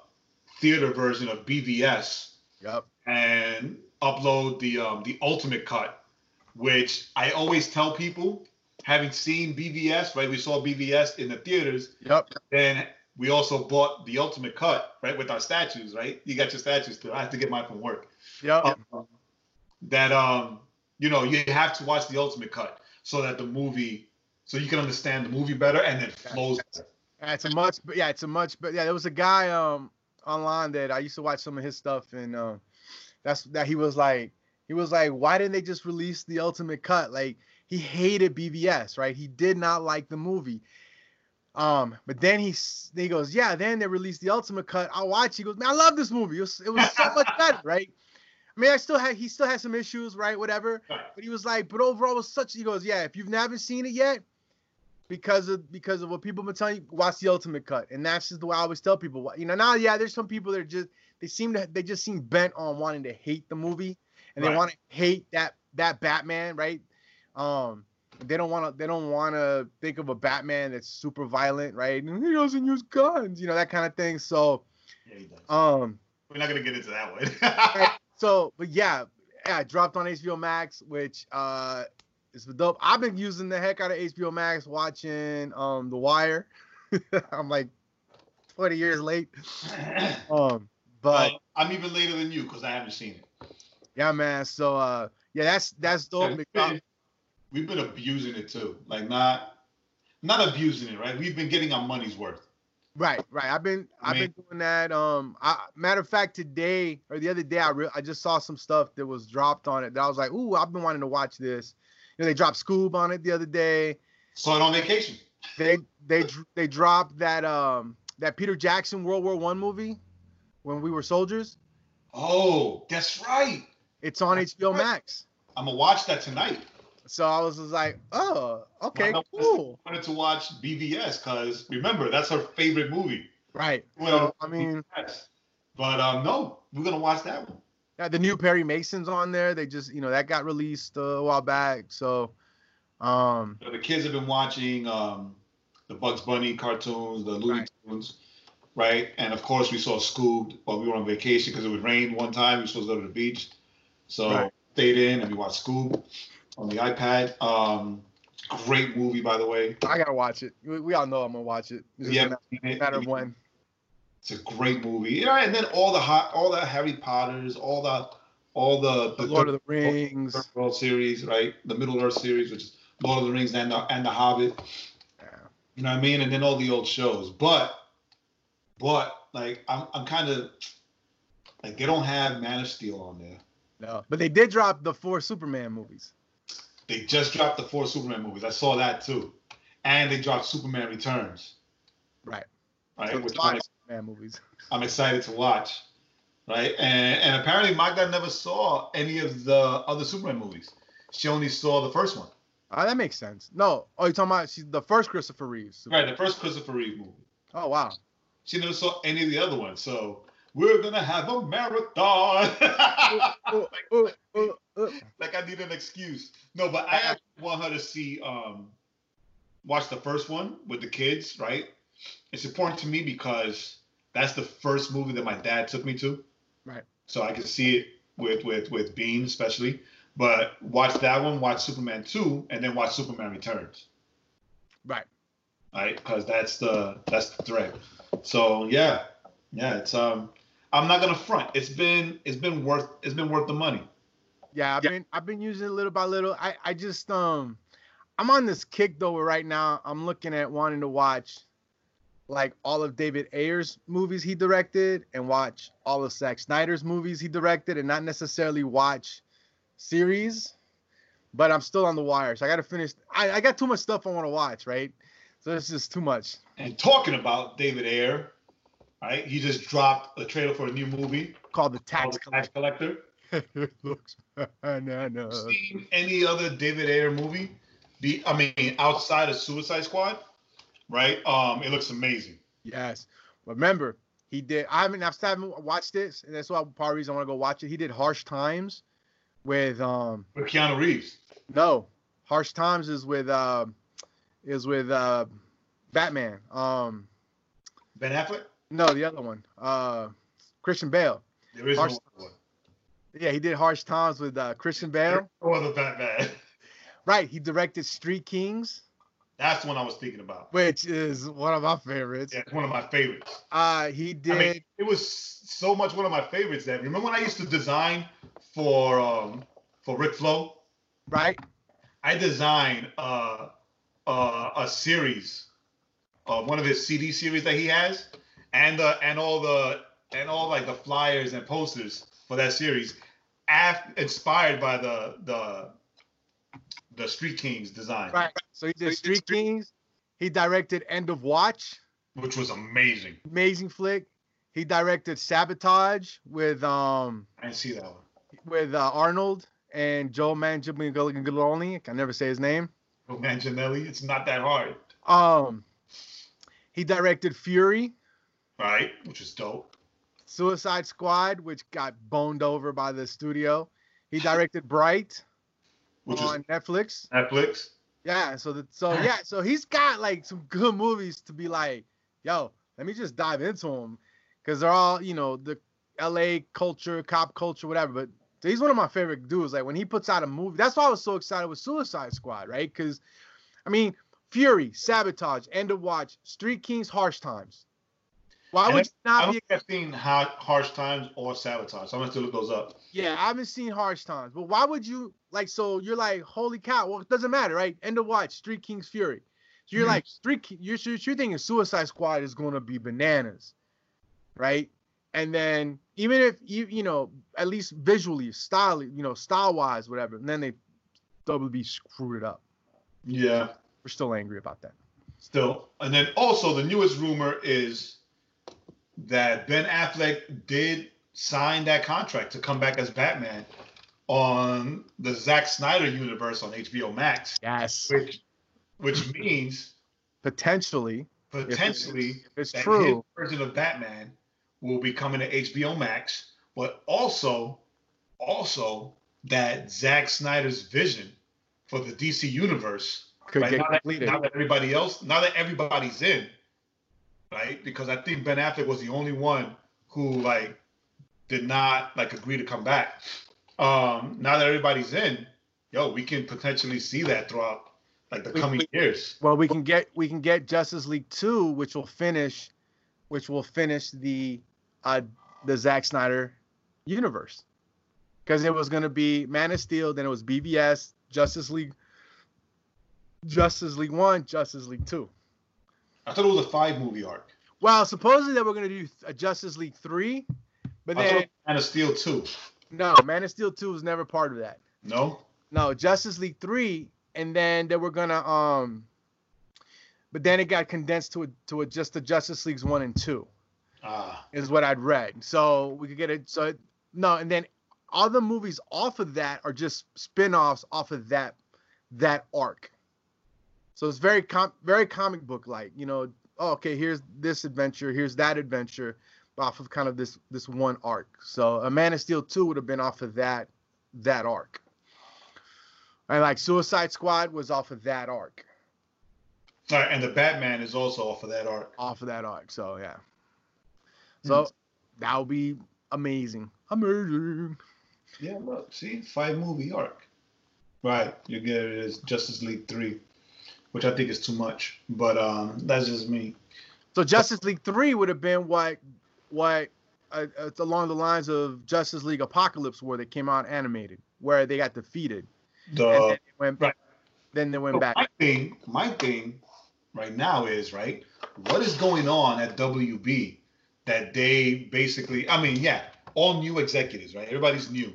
Speaker 4: theater version of BVS
Speaker 2: Yep.
Speaker 4: and upload the um, the ultimate cut, which I always tell people, having seen BVS, right? We saw BVS in the theaters,
Speaker 2: Yep.
Speaker 4: then we also bought the ultimate cut, right, with our statues, right? You got your statues too. I have to get mine from work.
Speaker 2: Yeah.
Speaker 4: Um, that um, you know, you have to watch the ultimate cut so that the movie, so you can understand the movie better and it flows. better.
Speaker 2: Yeah, it's a much, but yeah, it's a much, but yeah, there was a guy um online that I used to watch some of his stuff, and um, that's that he was like, he was like, why didn't they just release the ultimate cut? Like he hated BVS, right? He did not like the movie. Um, but then he he goes, yeah, then they released the ultimate cut. I'll watch. He goes, man, I love this movie. It was, it was so much better, right? I mean, I still had he still had some issues, right? Whatever. But he was like, but overall, it was such. He goes, yeah, if you've never seen it yet, because of because of what people have been telling you, watch the ultimate cut. And that's just the way I always tell people. You know, now yeah, there's some people that are just they seem to they just seem bent on wanting to hate the movie and they want to hate that that Batman, right? Um they don't want to they don't want to think of a Batman that's super violent, right? And he doesn't use guns, you know, that kind of thing. So
Speaker 4: Yeah,
Speaker 2: um
Speaker 4: We're not gonna get into that one.
Speaker 2: so but yeah, yeah, it dropped on HBO Max, which uh is dope. I've been using the heck out of HBO Max watching um The Wire. I'm like 20 years late. Um but
Speaker 4: Well, I'm even later than you because I haven't seen it.
Speaker 2: yeah, man. So uh yeah, that's that's dope.
Speaker 4: We've been, abusing it too. Like not not abusing it, right? We've been getting our money's worth.
Speaker 2: Right, right. I've been
Speaker 4: I
Speaker 2: I've
Speaker 4: mean-
Speaker 2: been doing that. Um, I, matter of fact, today or the other day, I re- I just saw some stuff that was dropped on it that I was like, ooh, I've been wanting to watch this. You know, they dropped Scoob on it the other day.
Speaker 4: Saw it on vacation.
Speaker 2: They they they dropped that um that Peter Jackson World War One movie when we were soldiers.
Speaker 4: Oh, that's right.
Speaker 2: It's on
Speaker 4: That's
Speaker 2: HBO
Speaker 4: right.
Speaker 2: Max.
Speaker 4: I'm gonna watch that tonight.
Speaker 2: So I was just like, oh, okay,
Speaker 4: I
Speaker 2: cool.
Speaker 4: wanted to watch BVS because remember that's her favorite movie.
Speaker 2: Right.
Speaker 4: Well,
Speaker 2: So, I mean,
Speaker 4: BVS. but um, no, we're gonna watch that one.
Speaker 2: Yeah, the new Perry Mason's on there. They just, you know, that got released uh, a while back. So, um,
Speaker 4: So the kids have been watching um, the Bugs Bunny cartoons, the Looney
Speaker 2: Right.
Speaker 4: Tunes, right? And of course, we saw Scoob while we were on vacation because it would rain one time. We were supposed to go to the beach, so
Speaker 2: Right.
Speaker 4: stayed in and we watched Scoob on the iPad. Um, great movie, by the way.
Speaker 2: I gotta watch it. We, we all know I'm gonna watch it. It's
Speaker 4: Yeah,
Speaker 2: a matter, matter of when.
Speaker 4: It's a great movie. Yeah, and then all the hot, all the Harry Potters, all the, all the,
Speaker 2: The Lord of the Rings.
Speaker 4: Third World series, right? The Middle Earth series, which is Lord of the Rings and the, and the Hobbit.
Speaker 2: Yeah.
Speaker 4: You know what I mean? And then all the old shows. But, but like I'm, I'm kind of like they don't have Man of Steel on there.
Speaker 2: No, but they did drop the four Superman movies.
Speaker 4: They just dropped the four Superman movies. I saw that too, and they dropped Superman Returns.
Speaker 2: Right.
Speaker 4: Right,
Speaker 2: So
Speaker 4: which
Speaker 2: it's five
Speaker 4: I'm,
Speaker 2: Superman movies.
Speaker 4: I'm excited to watch. Right, and and apparently Magda never saw any of the other Superman movies. She only saw the first one.
Speaker 2: Oh, that makes sense. No, oh, you're talking about she's the first Christopher Reeves.
Speaker 4: Right, the first Christopher Reeve movie.
Speaker 2: Oh wow.
Speaker 4: She never saw any of the other ones, so we're gonna have a marathon.
Speaker 2: Ooh.
Speaker 4: like I need an excuse. No, but I actually want her to see um watch the first one with the kids, right? It's important to me because that's the first movie that my dad took me to.
Speaker 2: Right.
Speaker 4: So I can see it with with with Bean especially. But watch that one, watch Superman 2, and then watch Superman Returns.
Speaker 2: Right.
Speaker 4: Right? Because that's the that's the thread. So yeah. Yeah, it's um I'm not gonna front. It's been it's been worth it's been worth the money.
Speaker 2: Yeah, I've been I've been using it little by little. I I just um I'm on this kick though right now I'm looking at wanting to watch like all of David Ayer's movies he directed and watch all of Zack Snyder's movies he directed and not necessarily watch series. But I'm still on the wire, so I got to finish. I, I got too much stuff I want to watch, right? So it's just too much.
Speaker 4: And talking about David Ayer, right? He just dropped a trailer for a new movie
Speaker 2: Called the
Speaker 4: called
Speaker 2: Tax
Speaker 4: The Tax
Speaker 2: Collector. It looks bananas.
Speaker 4: Seen any other David Ayer movie? Be I mean, outside of Suicide Squad, right? Um, it looks amazing.
Speaker 2: Yes. Remember, he did. I haven't. I haven't watched this, and that's why part of the reason I want to go watch it. He did Harsh Times with um
Speaker 4: With Keanu Reeves.
Speaker 2: no Harsh Times is with uh is with uh Batman. Um
Speaker 4: Ben Affleck?
Speaker 2: No the other one uh Christian Bale.
Speaker 4: There is
Speaker 2: Harsh-
Speaker 4: one.
Speaker 2: Yeah, he did Harsh Times with uh Christian Bale.
Speaker 4: No other Batman.
Speaker 2: Right. He directed Street Kings,
Speaker 4: That's the one I was thinking about.
Speaker 2: which is one of my favorites.
Speaker 4: Yeah, it's one of my favorites.
Speaker 2: Uh he did
Speaker 4: I mean, it was so much one of my favorites that remember when I used to design for um for Rick Flo?
Speaker 2: right.
Speaker 4: I designed uh, uh, a series, of one of his CD series that he has, and uh, and all the and all like the flyers and posters for that series, af- inspired by the the the Street Kings design,
Speaker 2: Right. So he did Street Kings. He directed End of Watch.
Speaker 4: which was amazing.
Speaker 2: amazing flick. He directed Sabotage with um
Speaker 4: I see that one.
Speaker 2: with uh, Arnold and Joe Manganiello. I can never say his name.
Speaker 4: Manginelli, it's not that hard,
Speaker 2: Um, he directed Fury,
Speaker 4: right? Which is dope.
Speaker 2: Suicide Squad, which got boned over by the studio. He directed Bright
Speaker 4: Which
Speaker 2: on Netflix.
Speaker 4: Netflix.
Speaker 2: Yeah, so the, so yeah, so he's got like some good movies to be like, yo, let me just dive into them, because they're all you know the L.A. culture, cop culture, whatever. But he's one of my favorite dudes. Like when he puts out a movie, that's why I was so excited with Suicide Squad, right? Because, I mean, Fury, Sabotage, End of Watch, Street Kings, Harsh Times. Why would you
Speaker 4: I
Speaker 2: not
Speaker 4: don't
Speaker 2: be?
Speaker 4: think I've seen Harsh Times or Sabotage, so I'm gonna have to look those up.
Speaker 2: Yeah, I haven't seen Harsh Times, but why would you like? So you're like, holy cow! Well, it doesn't matter, right? End of Watch, Street Kings, Fury. So you're
Speaker 4: Mhm.
Speaker 2: like, Street, King, you're, you're you're thinking Suicide Squad is going to be bananas, right? And then even if you you know at least visually, style, you know, style wise, whatever, and then they WB screwed it up.
Speaker 4: Yeah.
Speaker 2: We're still angry about that.
Speaker 4: Still, and then also the newest rumor is that Ben Affleck did sign that contract to come back as Batman on the Zack Snyder universe on HBO Max,
Speaker 2: Yes,
Speaker 4: which which means
Speaker 2: potentially, if
Speaker 4: potentially
Speaker 2: it's, if it's
Speaker 4: that his
Speaker 2: true.
Speaker 4: version of Batman will be coming to HBO Max, but also also that Zack Snyder's vision for the DC universe
Speaker 2: Could
Speaker 4: right?
Speaker 2: get
Speaker 4: now, that,
Speaker 2: completed.
Speaker 4: now that everybody else, now that everybody's in, right? Because I think Ben Affleck was the only one who like did not like agree to come back. Um, now that everybody's in, yo, we can potentially see that throughout like the
Speaker 2: We-
Speaker 4: coming
Speaker 2: we-
Speaker 4: years.
Speaker 2: Well, we can get we can get Justice League two, which will finish, which will finish the uh the Zack Snyder universe, because it was gonna be Man of Steel, then it was BVS, Justice League, Justice League one, Justice League two.
Speaker 4: I thought it was a five movie arc.
Speaker 2: Well, supposedly they were gonna do a Justice League three, but
Speaker 4: I
Speaker 2: then
Speaker 4: Man of Steel two.
Speaker 2: no, Man of Steel two was never part of that.
Speaker 4: No,
Speaker 2: No, Justice League three, and then they were gonna um, but then it got condensed to a to a just the Justice Leagues one and two.
Speaker 4: ah,
Speaker 2: is what I'd read. So we could get it. So no, and then other movies off of that are just spin-offs off of that that arc. So it's very com- very comic book like, you know, oh, okay, here's this adventure, here's that adventure off of kind of this this one arc. So a Man of Steel 2 would have been off of that that arc. And like Suicide Squad was off of that arc.
Speaker 4: All right, and the Batman is also off of that arc.
Speaker 2: Off of that arc. So yeah. So mm. that would be amazing. Amazing.
Speaker 4: Yeah, look, see, five movie arc. Right, you get it as Justice League three, which I think is too much, but um, that's just me.
Speaker 2: So Justice League three would have been what, what, uh, it's along the lines of Justice League Apocalypse, where they came out animated, where they got defeated.
Speaker 4: The, then they went,
Speaker 2: right. Then they went so back.
Speaker 4: My thing, my thing, right now is right. What is going on at WB that they basically? I mean, yeah, all new executives, right? Everybody's new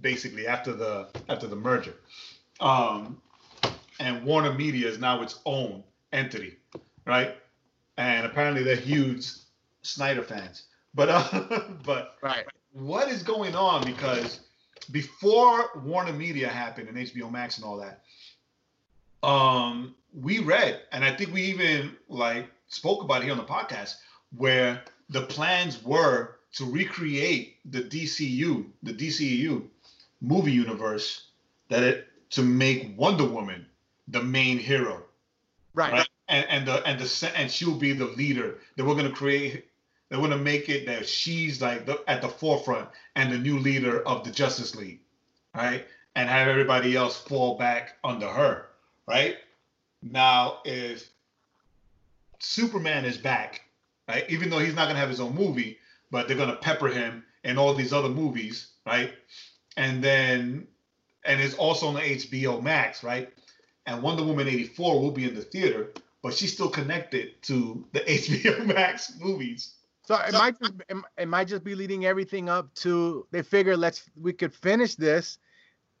Speaker 4: basically after the after the merger. Um, and Warner Media is now its own entity, right? And apparently they're huge Snyder fans. But uh, but
Speaker 2: right,
Speaker 4: what is going on? Because before Warner Media happened and HBO Max and all that, um, we read, and I think we even like spoke about it here on the podcast, where the plans were to recreate the DCU, the DCU movie universe that it to make Wonder Woman the main hero.
Speaker 2: Right. right?
Speaker 4: And and the and the and she'll be the leader. That we're gonna create. They're gonna make it that she's like the, at the forefront and the new leader of the Justice League, right? And have everybody else fall back under her, right? Now, if Superman is back, right? Even though he's not gonna have his own movie, but they're gonna pepper him in all these other movies, right? and then and it's also on the HBO Max, right? And Wonder Woman 84 will be in the theater, but she's still connected to the HBO Max movies.
Speaker 2: So it might just it, might just be leading everything up to they figure let's we could finish this,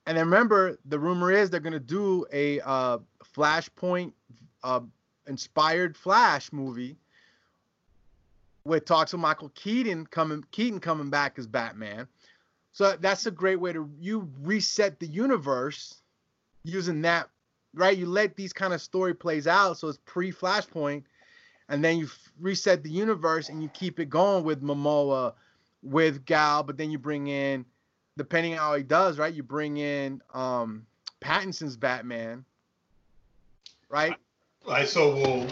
Speaker 2: and then remember the rumor is they're gonna do a uh, Flashpoint uh, inspired Flash movie with talks of Michael Keaton coming Keaton coming back as Batman. So that's a great way to you reset the universe using that, right? You let these kind of story plays out, so it's pre Flashpoint, and then you f- reset the universe and you keep it going with Momoa, with Gal, but then you bring in, depending on how he does, right? You bring in um Pattinson's Batman, right?
Speaker 4: Right. So we'll.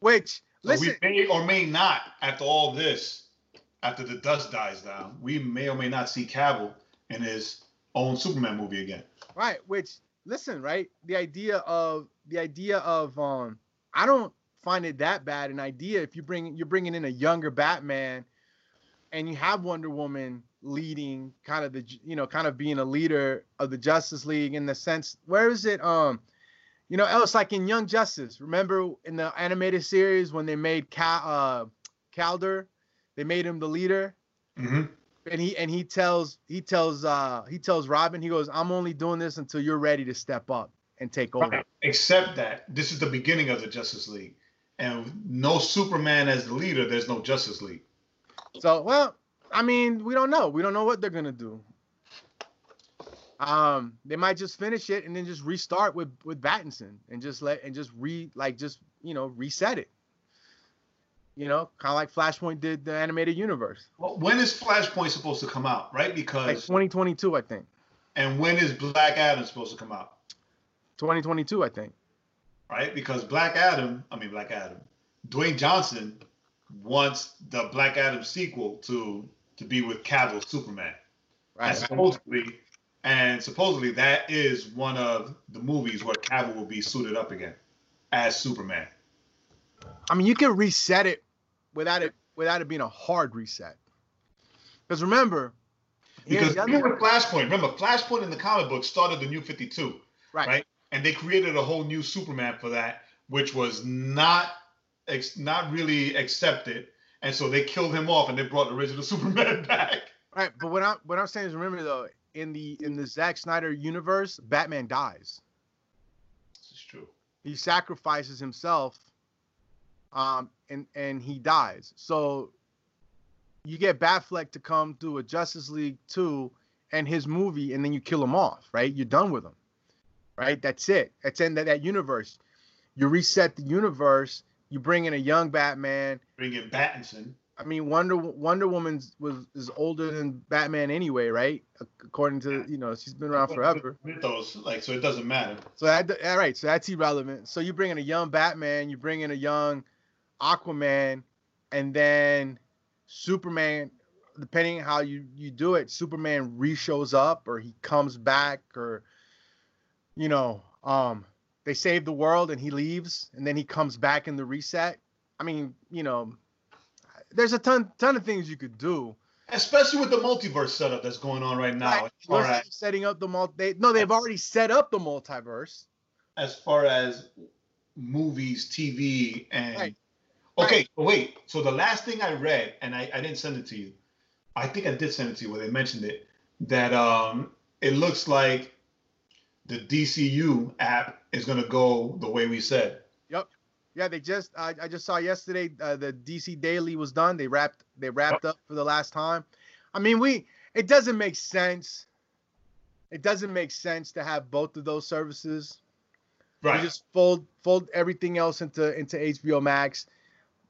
Speaker 2: Which listen,
Speaker 4: we may or may not after all this after the dust dies down, we may or may not see Cavill in his own Superman movie again.
Speaker 2: Right. Which listen, right? The idea of the idea of um, I don't find it that bad an idea if you bring you're bringing in a younger Batman, and you have Wonder Woman leading kind of the you know kind of being a leader of the Justice League in the sense where is it um you know else like in Young Justice remember in the animated series when they made Cal uh Kaldur they made him the leader.
Speaker 4: Mm-hmm.
Speaker 2: And he and he tells he tells uh he tells Robin he goes I'm only doing this until you're ready to step up and take over. Right.
Speaker 4: Except that this is the beginning of the Justice League, and no Superman as the leader. There's no Justice League.
Speaker 2: So well, I mean, we don't know. We don't know what they're gonna do. Um, they might just finish it and then just restart with with Battinson and just let and just re like just you know reset it. You know, kind of like Flashpoint did the animated universe.
Speaker 4: Well, when is Flashpoint supposed to come out? Right, because
Speaker 2: like 2022, I think.
Speaker 4: And when is Black Adam supposed to come out?
Speaker 2: 2022, I think.
Speaker 4: Right, because Black Adam, I mean Black Adam, Dwayne Johnson wants the Black Adam sequel to to be with Cavill Superman. Right. And supposedly, and supposedly that is one of the movies where Cavill will be suited up again as Superman.
Speaker 2: I mean, you can reset it without it without it being a hard reset. Because remember,
Speaker 4: because even with Flashpoint, remember Flashpoint in the comic book started the New Fifty Two,
Speaker 2: right?
Speaker 4: Right, and they created a whole new Superman for that, which was not not really accepted, and so they killed him off, and they brought the original Superman back.
Speaker 2: Right, but what I'm what I'm saying is, remember though, in the in the Zack Snyder universe, Batman dies.
Speaker 4: This is true.
Speaker 2: He sacrifices himself um, and and he dies. So you get Batfleck to come do a Justice League two and his movie, and then you kill him off, right? You're done with him. right? That's it. That's in that, that universe. You reset the universe. You bring in a young Batman.
Speaker 4: Bring in Battinson.
Speaker 2: I mean, Wonder Wonder Woman was is older than Batman anyway, right? According to you know, she's been around forever.
Speaker 4: Mythos, like so, it doesn't matter.
Speaker 2: So that all right, so that's irrelevant. So you bring in a young Batman, you bring in a young Aquaman, and then Superman. Depending how you you do it, Superman re-shows up or he comes back or you know, um, they save the world and he leaves and then he comes back in the reset. I mean, you know, there's a ton ton of things you could do.
Speaker 4: Especially with the multiverse setup that's going on right now. Right.
Speaker 2: As setting up the multi they, no, they've already set up the multiverse.
Speaker 4: As far as movies, TV, and right. Okay, right. wait. So the last thing I read, and I, I didn't send it to you. I think I did send it to you where they mentioned it. That um it looks like the DCU app is gonna go the way we said. Yep.
Speaker 2: Yeah, they just I, I just saw yesterday uh, the DC Daily was done. They wrapped they wrapped up for the last time. I mean, we it doesn't make sense. It doesn't make sense to have both of those services. Right. You just fold fold everything else into into HBO Max.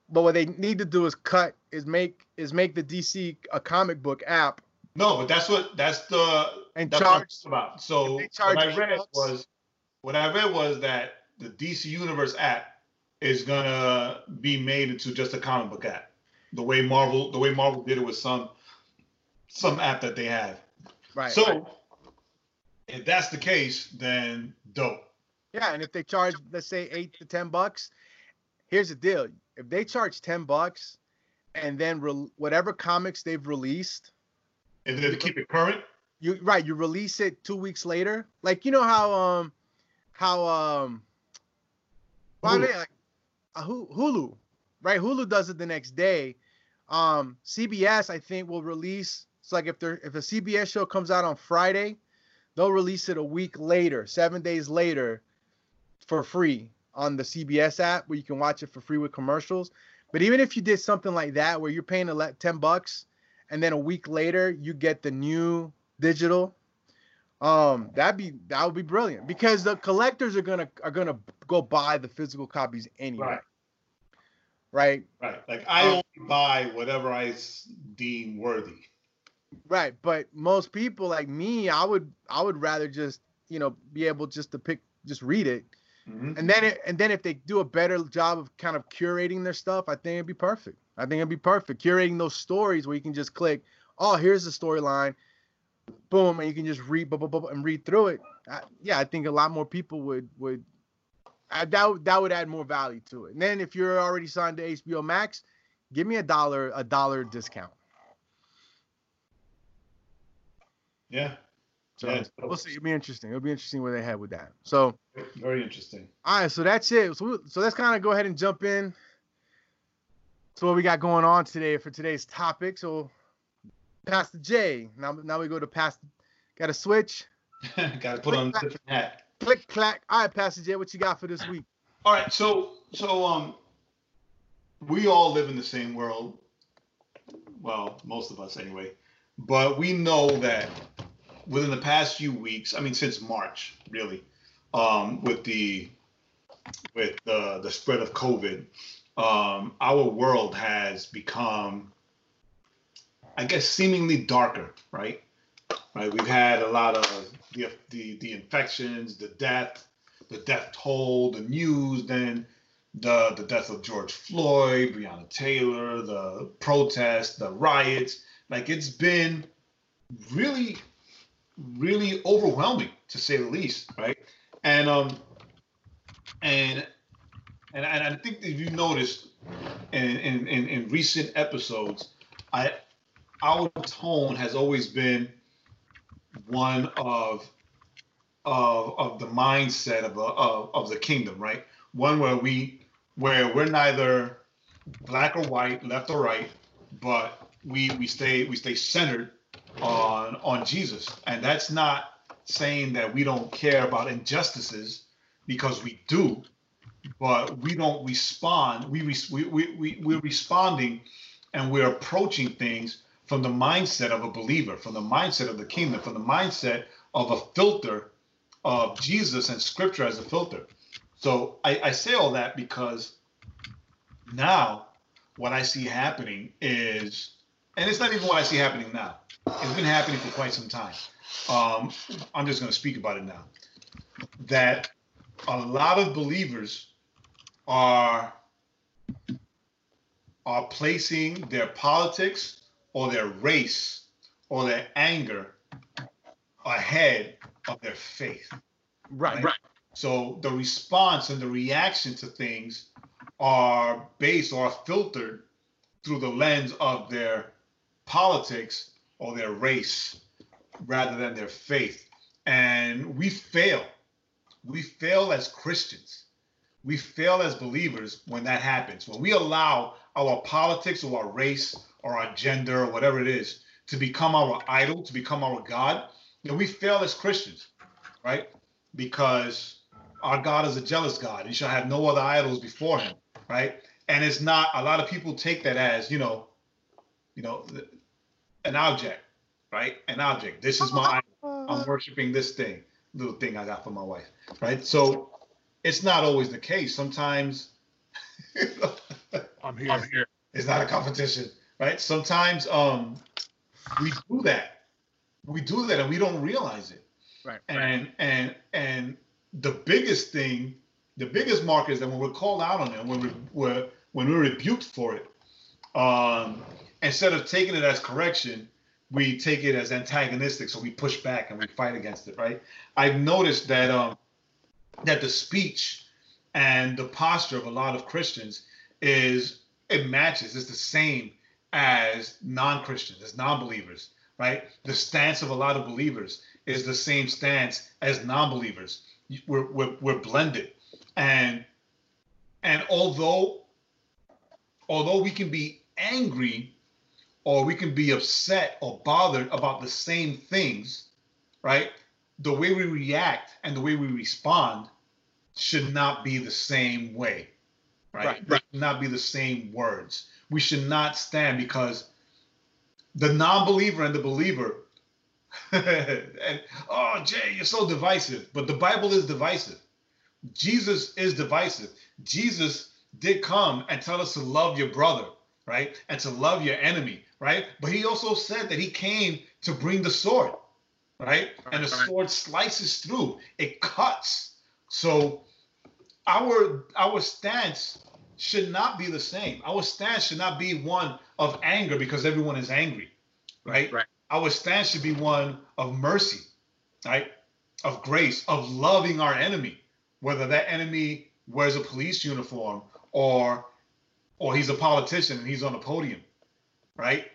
Speaker 2: But what they need to do is cut is make is make the DC a comic book app.
Speaker 4: No, but that's what that's the
Speaker 2: and
Speaker 4: that's
Speaker 2: charge
Speaker 4: about. So what I read bucks. was what I read was that the DC Universe app is gonna be made into just a comic book app. The way Marvel, the way Marvel did it with some some app that they have.
Speaker 2: Right.
Speaker 4: So
Speaker 2: right.
Speaker 4: if that's the case, then dope.
Speaker 2: Yeah, and if they charge, let's say eight to ten bucks, here's the deal: if they charge ten bucks, and then re- whatever comics they've released,
Speaker 4: and then to keep it current,
Speaker 2: you right, you release it two weeks later. Like you know how um how um I mean, like Hulu, right? Hulu does it the next day. Um, CBS, I think, will release. It's like if there if a CBS show comes out on Friday, they'll release it a week later, seven days later, for free on the CBS app where you can watch it for free with commercials. But even if you did something like that where you're paying a ten bucks and then a week later you get the new digital, um, that'd be that would be brilliant because the collectors are gonna are gonna go buy the physical copies anyway.
Speaker 4: Right.
Speaker 2: Right.
Speaker 4: Right. Like I um, only buy whatever I deem worthy.
Speaker 2: Right, but most people like me, I would I would rather just you know be able just to pick just read it, mm-hmm. and then it, and then if they do a better job of kind of curating their stuff, I think it'd be perfect. I think it'd be perfect curating those stories where you can just click, oh here's the storyline, boom, and you can just read blah, blah, blah, and read through it. I, yeah, I think a lot more people would would I, that that would add more value to it. And then if you're already signed to HBO Max, give me a dollar a dollar discount.
Speaker 4: Yeah.
Speaker 2: So yeah, we'll see. It'll be interesting. It'll be interesting where they head with that. So
Speaker 4: very interesting.
Speaker 2: All right, so that's it. So so let's kind of go ahead and jump in to what we got going on today for today's topic. So Pastor J. Now now we go to Pastor. Got to switch.
Speaker 4: got to put on a different hat.
Speaker 2: Click clack. All right, Pastor J, what you got for this week?
Speaker 4: All right, so so um, we all live in the same world. Well, most of us anyway. But we know that within the past few weeks, I mean, since March, really, um, with the with the the spread of COVID, um, our world has become, I guess, seemingly darker, right? Right. We've had a lot of the the the infections, the death, the death toll, the news, then the the death of George Floyd, Breonna Taylor, the protests, the riots. Like it's been really, really overwhelming to say the least, right? And um and and, and I think if you noticed in, in, in, in recent episodes, I our tone has always been one of of of the mindset of, a, of of the kingdom, right? One where we where we're neither black or white, left or right, but we we stay we stay centered on on Jesus, and that's not saying that we don't care about injustices because we do, but we don't respond. We we we, we we're responding, and we're approaching things from the mindset of a believer, from the mindset of the kingdom, from the mindset of a filter of Jesus and Scripture as a filter. So I, I say all that because now what I see happening is, and it's not even what I see happening now. It's been happening for quite some time. Um, I'm just going to speak about it now. That a lot of believers are are placing their politics or their race or their anger ahead of their faith.
Speaker 2: Right. Right.
Speaker 4: So the response and the reaction to things are based or filtered through the lens of their politics or their race rather than their faith. And we fail. We fail as Christians. We fail as believers when that happens. When we allow our politics or our race or our gender or whatever it is to become our idol, to become our God, know, we fail as Christians, right? Because our God is a jealous God. He shall have no other idols before him, right? And it's not a lot of people take that as, you know, you know, an object, right? An object. This is my I'm worshiping this thing, little thing I got for my wife, right? So it's not always the case. Sometimes
Speaker 3: I'm here. I'm here.
Speaker 4: It's not a competition, right? Sometimes um we do that. We do that and we don't realize it.
Speaker 2: Right.
Speaker 4: And and and the biggest thing, the biggest mark is that when we're called out on it, when we, we're when we're rebuked for it, um, instead of taking it as correction, we take it as antagonistic. So we push back and we fight against it, right? I've noticed that um, that the speech and the posture of a lot of Christians is it matches. It's the same as non-Christians, as non-believers, right? The stance of a lot of believers is the same stance as non-believers. We're, we're, we're blended, and and although although we can be angry or we can be upset or bothered about the same things, right? The way we react and the way we respond should not be the same way, right? right, right. not be the same words. We should not stand because the non-believer and the believer and oh jay you're so divisive but the bible is divisive jesus is divisive jesus did come and tell us to love your brother right and to love your enemy right? But he also said that he came to bring the sword right? And the sword slices through. It cuts. So our our stance should not be the same. Our stance should not be one of anger because everyone is angry right?
Speaker 2: Right.
Speaker 4: Our stance should be one of mercy, right? Of grace, of loving our enemy, whether that enemy wears a police uniform or or he's a politician and he's on a podium, right?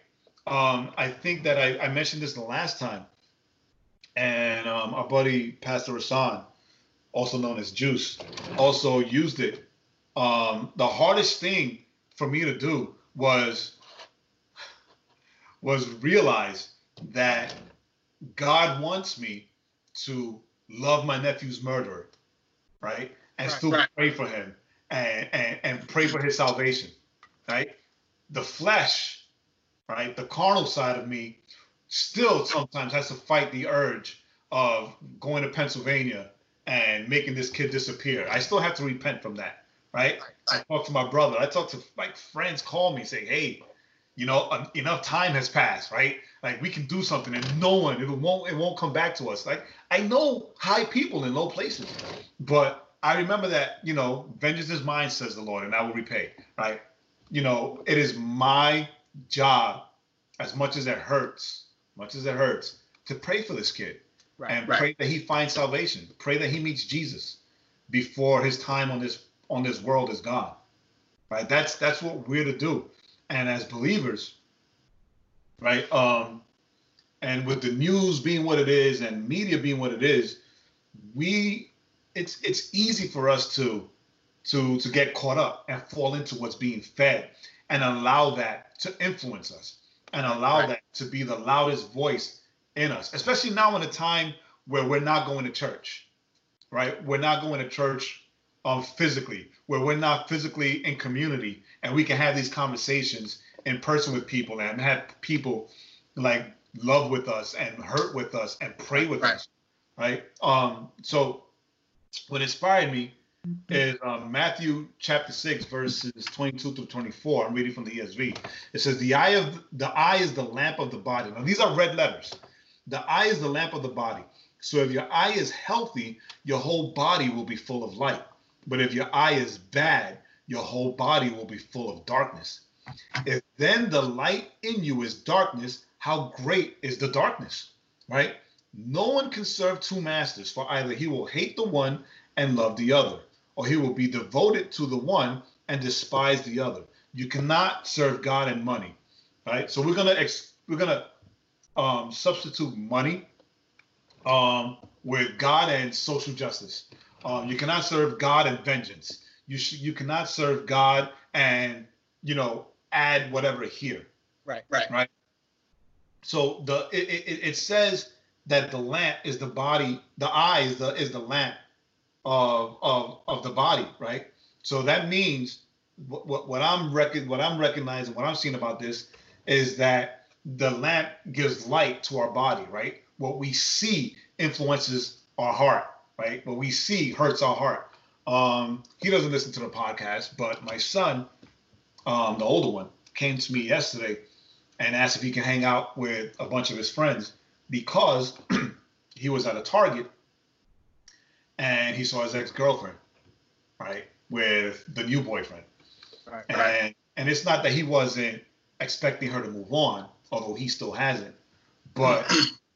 Speaker 4: Um, I think that I, I, mentioned this the last time, and um, our buddy Pastor Rasan, also known as Juice, also used it. Um, the hardest thing for me to do was was realize that God wants me to love my nephew's murderer, right? And right, still right. pray for him and, and, and pray for his salvation, right? The flesh, right? The carnal side of me still sometimes has to fight the urge of going to Pennsylvania and making this kid disappear. I still have to repent from that, right? I talk to my brother. I talk to like friends call me saying, hey, you know, enough time has passed, right? Like we can do something and no one, it won't, it won't come back to us. Like I know high people in low places, but I remember that, you know, vengeance is mine, says the Lord, and I will repay, right? You know, it is my job, as much as it hurts, much as it hurts, to pray for this kid right, and right. pray that he finds salvation, pray that he meets Jesus before his time on this on this world is gone. Right? That's that's what we're to do. And as believers, right? Um, and with the news being what it is and media being what it is, we it's it's easy for us to to to get caught up and fall into what's being fed and allow that to influence us and allow right. that to be the loudest voice in us, especially now in a time where we're not going to church, right? We're not going to church um, physically, where we're not physically in community, and we can have these conversations in person with people and have people like love with us and hurt with us and pray with right. us, right? Um, so what inspired me is um, Matthew chapter six, verses twenty-two through twenty-four. I'm reading from the ESV. It says, "The eye of the eye is the lamp of the body." Now these are red letters. The eye is the lamp of the body. So if your eye is healthy, your whole body will be full of light. But if your eye is bad, your whole body will be full of darkness. If then the light in you is darkness, how great is the darkness? Right? No one can serve two masters, for either he will hate the one and love the other, or he will be devoted to the one and despise the other. You cannot serve God and money, right? So we're gonna ex- we're gonna um, substitute money um, with God and social justice. Um, you cannot serve God and vengeance. You sh- you cannot serve God and you know add whatever here.
Speaker 2: Right, right,
Speaker 4: right. So the it, it, it says that the lamp is the body, the eye is the is the lamp of of of the body, right? So that means what what, what I'm what I'm recognizing, what I'm seeing about this is that the lamp gives light to our body, right? What we see influences our heart, right? What we see hurts our heart. Um, he doesn't listen to the podcast, but my son, um, the older one, came to me yesterday and asked if he can hang out with a bunch of his friends because he was at a Target and he saw his ex-girlfriend, right, with the new boyfriend. Right, and right. and it's not that he wasn't expecting her to move on, although he still hasn't, but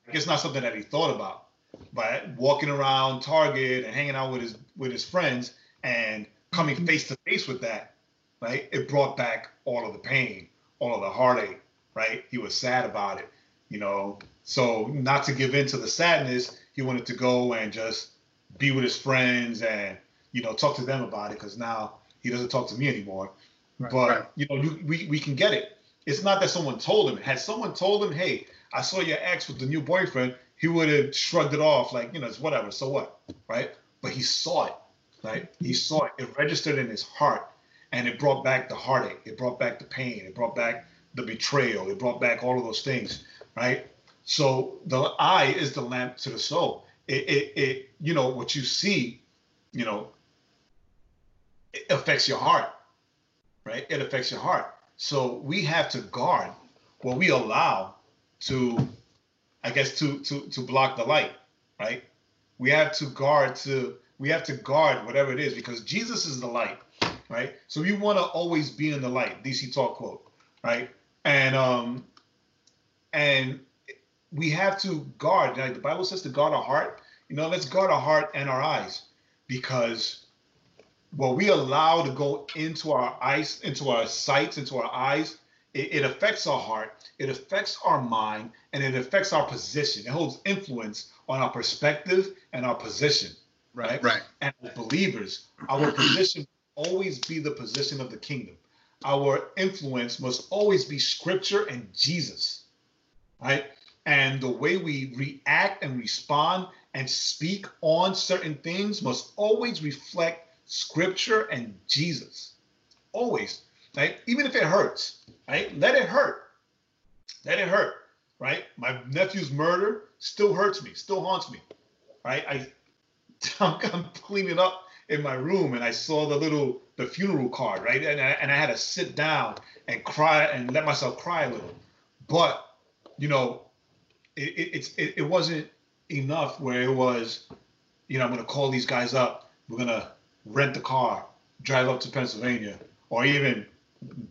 Speaker 4: it's not something that he thought about. But walking around Target and hanging out with his with his friends and coming mm-hmm. face to face with that, right, it brought back all of the pain, all of the heartache, right? He was sad about it, you know. So not to give in to the sadness, he wanted to go and just be with his friends and you know talk to them about it because now he doesn't talk to me anymore. Right, but right. you know, you, we we can get it. It's not that someone told him. Had someone told him, "Hey, I saw your ex with the new boyfriend," he would have shrugged it off like, you know, it's whatever. So what, right? But he saw it, right? He saw it. It registered in his heart, and it brought back the heartache. It brought back the pain. It brought back the betrayal. It brought back all of those things, right? So the eye is the lamp to the soul it, it, it you know what you see you know it affects your heart right? It affects your heart. So we have to guard what we allow to i guess to to to block the light right? We have to guard to we have to guard whatever it is because jesus is the light right? So we want to always be in the light dc talk quote right? And um and we have to guard. Like the Bible says to guard our heart. You know, let's guard our heart and our eyes because what we allow to go into our eyes, into our sights, into our eyes, it, it affects our heart, it affects our mind, and it affects our position. It holds influence on our perspective and our position. Right.
Speaker 2: Right.
Speaker 4: And as believers, our position always be the position of the kingdom. Our influence must always be scripture and Jesus. Right and the way we react and respond and speak on certain things must always reflect scripture and Jesus. Always, right? Even if it hurts, right? Let it hurt. Let it hurt, right? My nephew's murder still hurts me, still haunts me, right? I, I'm, I'm cleaning up in my room and I saw the little the funeral card, right? And I, and I had to sit down and cry and let myself cry a little. But you know, it, it, it wasn't enough where it was, you know, I'm going to call these guys up. We're going to rent the car, drive up to Pennsylvania, or even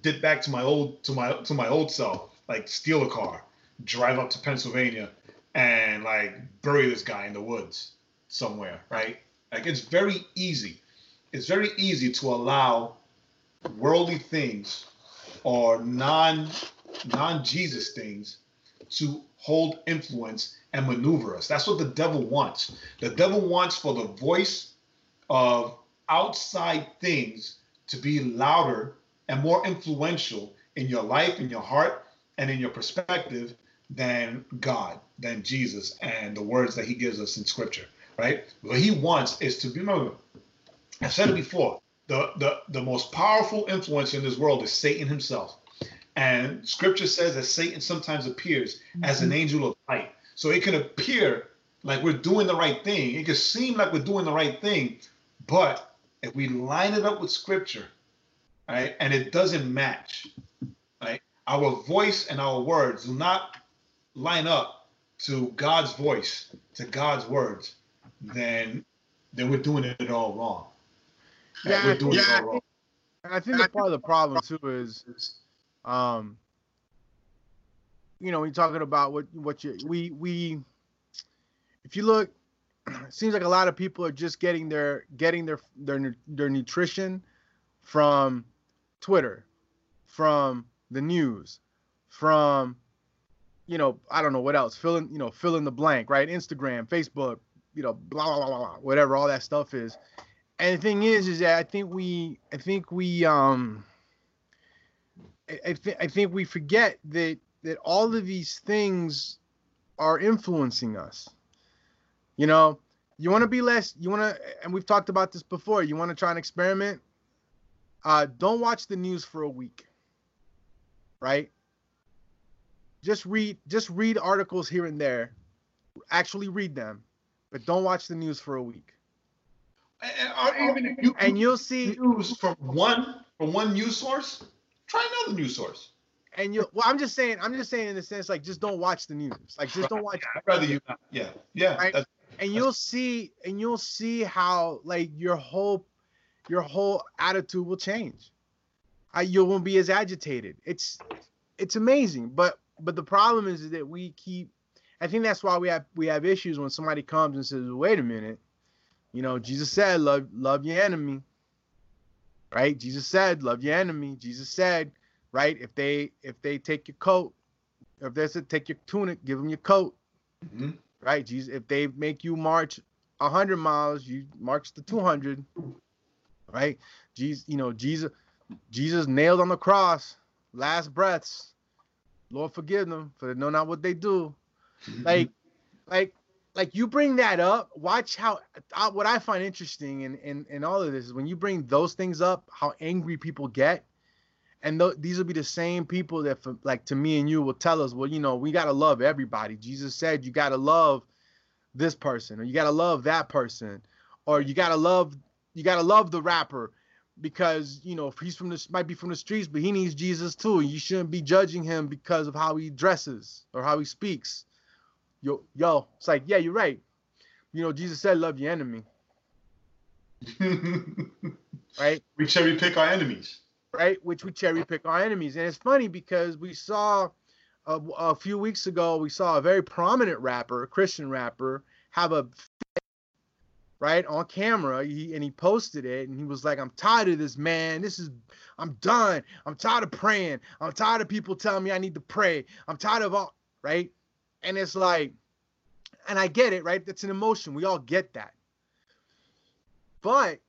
Speaker 4: dip back to my old to my to my old self, like steal a car, drive up to Pennsylvania, and like bury this guy in the woods somewhere, right? Like it's very easy. It's very easy to allow worldly things or non non Jesus things to hold influence and maneuver us. That's what the devil wants. The devil wants for the voice of outside things to be louder and more influential in your life, in your heart, and in your perspective than God, than Jesus, and the words that He gives us in Scripture. Right? What He wants is to be. Remember, I've said it before. The, the, the most powerful influence in this world is Satan himself. And scripture says that Satan sometimes appears mm-hmm. as an mm-hmm. angel of light. So it can appear like we're doing the right thing. It can seem like we're doing the right thing, but if we line it up with scripture, right, and it doesn't match, right, our voice and our words do not line up to God's voice, to God's words, then then we're doing it all wrong.
Speaker 2: Yeah, we're doing yeah, it all wrong. I think the part of the problem too is, um, you know, you're talking about what what you we we, if you look, it seems like a lot of people are just getting their getting their their their nutrition from Twitter, from the news, from you know, I don't know what else, fill in, you know, fill in the blank, right? Instagram, Facebook, you know, blah blah blah blah, whatever all that stuff is. And the thing is, is that I think we, I think we, um, I, th- I think we forget that that all of these things are influencing us. You know, you want to be less, you want to, and we've talked about this before. You want to try an experiment. Uh, don't watch the news for a week. Right. Just read, just read articles here and there. Actually read them, but don't watch the news for a week.
Speaker 4: And, even if you
Speaker 2: and you'll see
Speaker 4: news from one from one news source, try another news source.
Speaker 2: And you well, I'm just saying, I'm just saying in the sense like just don't watch the news. Like just don't watch.
Speaker 4: I'd rather you not. Yeah, yeah.
Speaker 2: Right? And you'll see, and you'll see how like your whole your whole attitude will change. I, you won't be as agitated. It's it's amazing, but but the problem is that we keep. I think that's why we have we have issues when somebody comes and says, "Wait a minute, you know, Jesus said, love, love your enemy. Right? Jesus said, love your enemy. Jesus said, right? If they if they take your coat, if they said take your tunic, give them your coat. Mm-hmm. Right? Jesus, if they make you march hundred miles, you march the two hundred. Right? Jesus, you know, Jesus, Jesus nailed on the cross, last breaths. Lord forgive them, for they know not what they do. Mm-hmm. Like, like like you bring that up watch how uh, what i find interesting in, in in all of this is when you bring those things up how angry people get and th- these will be the same people that for, like to me and you will tell us well you know we got to love everybody. Jesus said you got to love this person or you got to love that person or you got to love you got to love the rapper because you know he's from this might be from the streets but he needs jesus too you shouldn't be judging him because of how he dresses or how he speaks yo, yo, it's like, yeah, you're right. You know, Jesus said, love your enemy. right?
Speaker 4: We cherry pick our enemies.
Speaker 2: Right? Which we cherry pick our enemies. And it's funny because we saw uh, a, a few weeks ago, we saw a very prominent rapper, a Christian rapper, have a right on camera he, and he posted it and he was like i'm tired of this man this is i'm done i'm tired of praying i'm tired of people telling me i need to pray i'm tired of all right and it's like, and I get it, right? It's an emotion. We all get that. But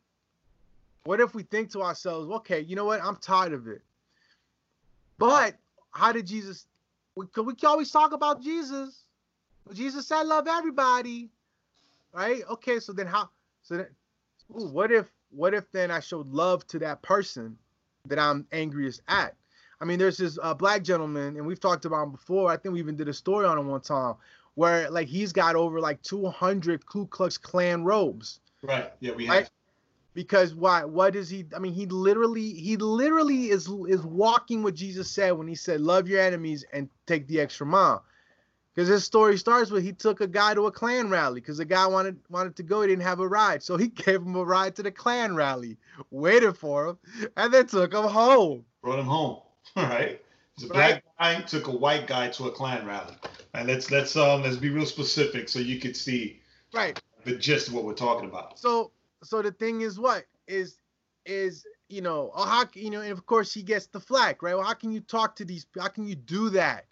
Speaker 2: what if we think to ourselves, okay, you know what? I'm tired of it. But how did Jesus? We, we can always talk about Jesus. Jesus said, "Love everybody," right? Okay, so then how? So then, ooh, what if? What if then I showed love to that person that I'm angriest at? I mean, there's this uh, black gentleman, and we've talked about him before. I think we even did a story on him one time, where like he's got over like 200 Ku Klux Klan robes.
Speaker 4: Right. Yeah, we right? have.
Speaker 2: Because why? What is he? I mean, he literally, he literally is is walking what Jesus said when he said, "Love your enemies and take the extra mile." Because his story starts with he took a guy to a Klan rally because the guy wanted wanted to go, he didn't have a ride, so he gave him a ride to the Klan rally, waited for him, and then took him home.
Speaker 4: Brought him home. right? a black guy took a white guy to a Klan rally. And let's let's um let's be real specific so you could see
Speaker 2: right
Speaker 4: the gist of what we're talking about.
Speaker 2: So so the thing is what is is you know oh, how you know and of course he gets the flack right. Well, how can you talk to these? How can you do that?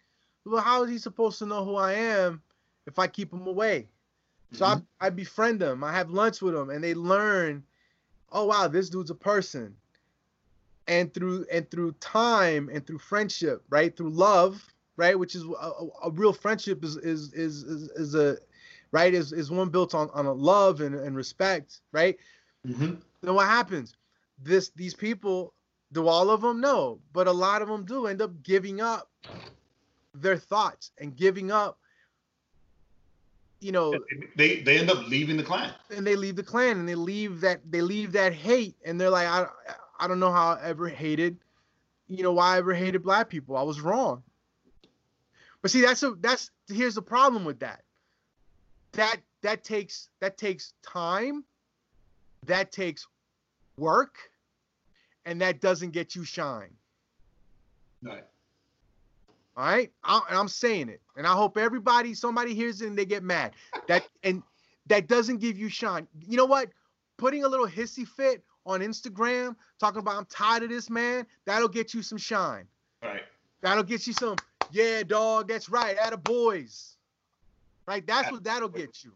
Speaker 2: Well, how is he supposed to know who I am if I keep him away? So mm-hmm. I, I befriend them. I have lunch with them, and they learn. Oh wow, this dude's a person and through and through time and through friendship right? Through love right? Which is a, a real friendship is, is is is is, a right? Is is one built on on a love and, and respect right? Mm-hmm. then what happens? This these people do all of them no but a lot of them do end up giving up their thoughts and giving up you know,
Speaker 4: they they end up leaving the Klan.
Speaker 2: and they leave the Klan and they leave that they leave that hate and they're like, I I don't know how I ever hated, you know, why I ever hated black people. I was wrong. But see, that's a that's here's the problem with that. That that takes that takes time, that takes work, and that doesn't get you shine.
Speaker 4: Right.
Speaker 2: All right, I, and I'm saying it, and I hope everybody, somebody hears it and they get mad. That and that doesn't give you shine. You know what? Putting a little hissy fit on Instagram, talking about I'm tired of this man, that'll get you some shine.
Speaker 4: Right.
Speaker 2: That'll get you some. Yeah, dog, that's right. Atta boys. Right, that's what that'll get you.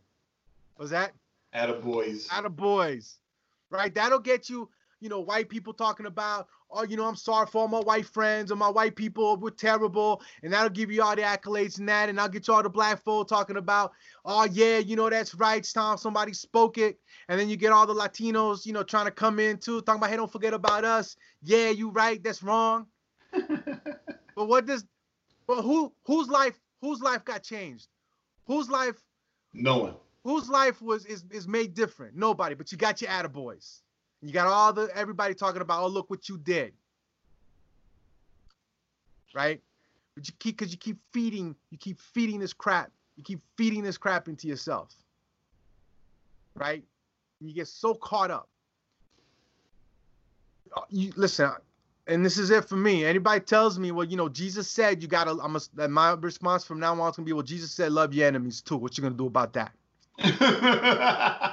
Speaker 2: Was that?
Speaker 4: Attaboys.
Speaker 2: Atta boys. Right, that'll get you. You know, white people talking about, oh, you know, I'm sorry for all my white friends or my white people were terrible, and that'll give you all the accolades and that, and I'll get you all the black folk talking about, oh yeah, you know, that's right, it's time somebody spoke it, and then you get all the Latinos, you know, trying to come in too, talking about, hey, don't forget about us. Yeah, you right, that's wrong. But what does, but who, whose life, whose life got changed? Whose life,
Speaker 4: no one.
Speaker 2: whose life was is is made different? Nobody. But you got your attaboys. You got all the everybody talking about, oh look what you did. Right? But you keep because you keep feeding, you keep feeding this crap. You keep feeding this crap into yourself. Right? And you get so caught up. Uh, You listen, and this is it for me. Anybody tells me, well, you know, Jesus said you gotta. I'm a, my response from now on is gonna be, well, Jesus said love your enemies too. What you gonna do about that?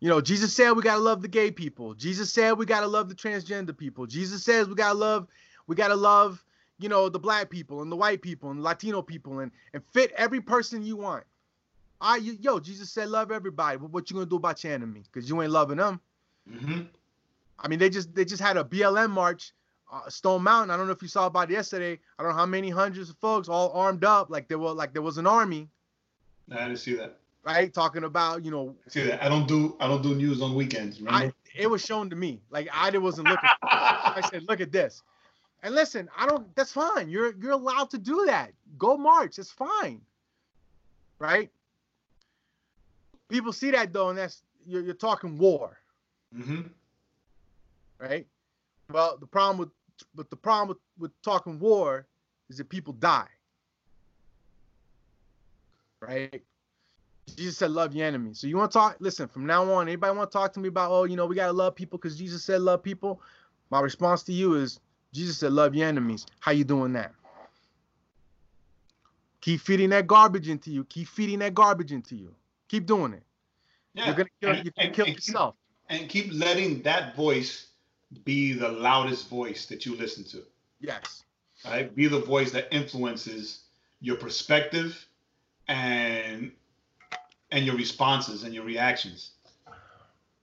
Speaker 2: You know, Jesus said we gotta love the gay people. Jesus said we gotta love the transgender people. Jesus says we gotta love, we gotta love, you know, the black people and the white people and Latino people and and fit every person you want. I you, yo, Jesus said love everybody. But what you gonna do about your enemy? Because you ain't loving them.
Speaker 4: hmm
Speaker 2: I mean, they just they just had a BLM march, uh, Stone Mountain. I don't know if you saw about it yesterday. I don't know how many hundreds of folks all armed up, like there were like there was an army,
Speaker 4: I didn't see that.
Speaker 2: Right? Talking about you know,
Speaker 4: See? I don't do I don't do news on weekends.
Speaker 2: I, it was shown to me. Like I wasn't looking. I said, look at this. And listen, I don't that's fine. You're you're allowed to do that. Go march. It's fine. Right? People see that though, and that's you're, you're talking war,
Speaker 4: mm-hmm.
Speaker 2: right? Well, the problem with but the problem with, with talking war is that people die. Right? Jesus said, love your enemies. So you want to talk? Listen, from now on, anybody want to talk to me about, oh, you know, we got to love people because Jesus said love people? My response to you is, Jesus said, love your enemies. How you doing that? Keep feeding that garbage into you. Keep feeding that garbage into you. Keep doing it.
Speaker 4: Yeah.
Speaker 2: You're gonna kill,
Speaker 4: And-
Speaker 2: you're gonna
Speaker 4: and-
Speaker 2: kill
Speaker 4: and keep-
Speaker 2: yourself.
Speaker 4: and keep letting that voice be the loudest voice that you listen to.
Speaker 2: Yes.
Speaker 4: Right? Be the voice that influences your perspective and and your responses and your reactions.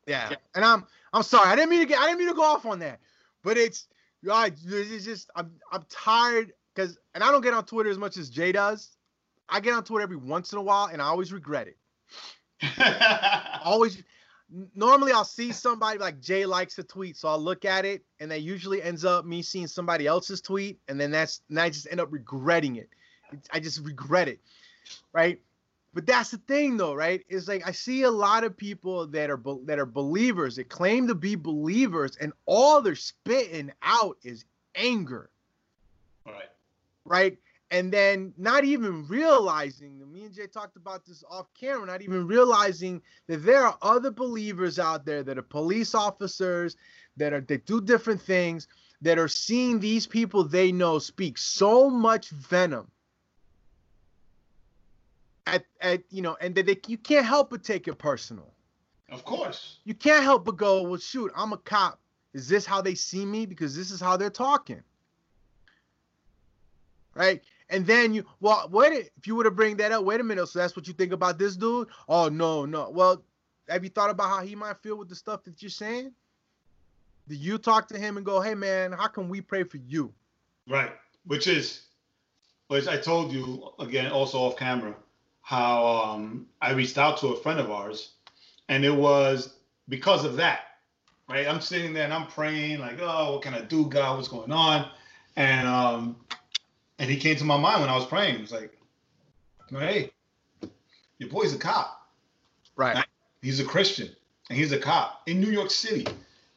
Speaker 2: Yeah. And I'm I'm sorry. I didn't mean to get I didn't mean to go off on that. But it's right, it's just I'm I'm tired because and I don't get on Twitter as much as Jay does. I get on Twitter every once in a while and I always regret it. Always normally I'll see somebody like Jay likes a tweet, so I'll look at it, and that usually ends up me seeing somebody else's tweet, and then that's and I just end up regretting it. I just regret it, right? But that's the thing, though, right? Is like I see a lot of people that are be- that are believers that claim to be believers, and all they're spitting out is anger
Speaker 4: right.
Speaker 2: right? And then not even realizing, me and Jay talked about this off camera, not even realizing that there are other believers out there that are police officers that are that do different things that are seeing these people they know speak so much venom at at you know, and that they you can't help but take it personal.
Speaker 4: Of course.
Speaker 2: You can't help but go, well, shoot, I'm a cop. Is this how they see me? Because this is how they're talking. Right? And then you, well, what if if you were to bring that up? Wait a minute. So that's what you think about this dude? Oh, no, no. Well, have you thought about how he might feel with the stuff that you're saying? Do you talk to him and go, hey, man, how can we pray for you?
Speaker 4: Right. Which is, which I told you again, also off camera, how um, I reached out to a friend of ours, and it was because of that. Right. I'm sitting there and I'm praying, like, oh, what can I do, God? What's going on? And um, and he came to my mind when I was praying. He was like, hey, your boy's a cop.
Speaker 2: Right.
Speaker 4: He's a Christian and he's a cop in New York City,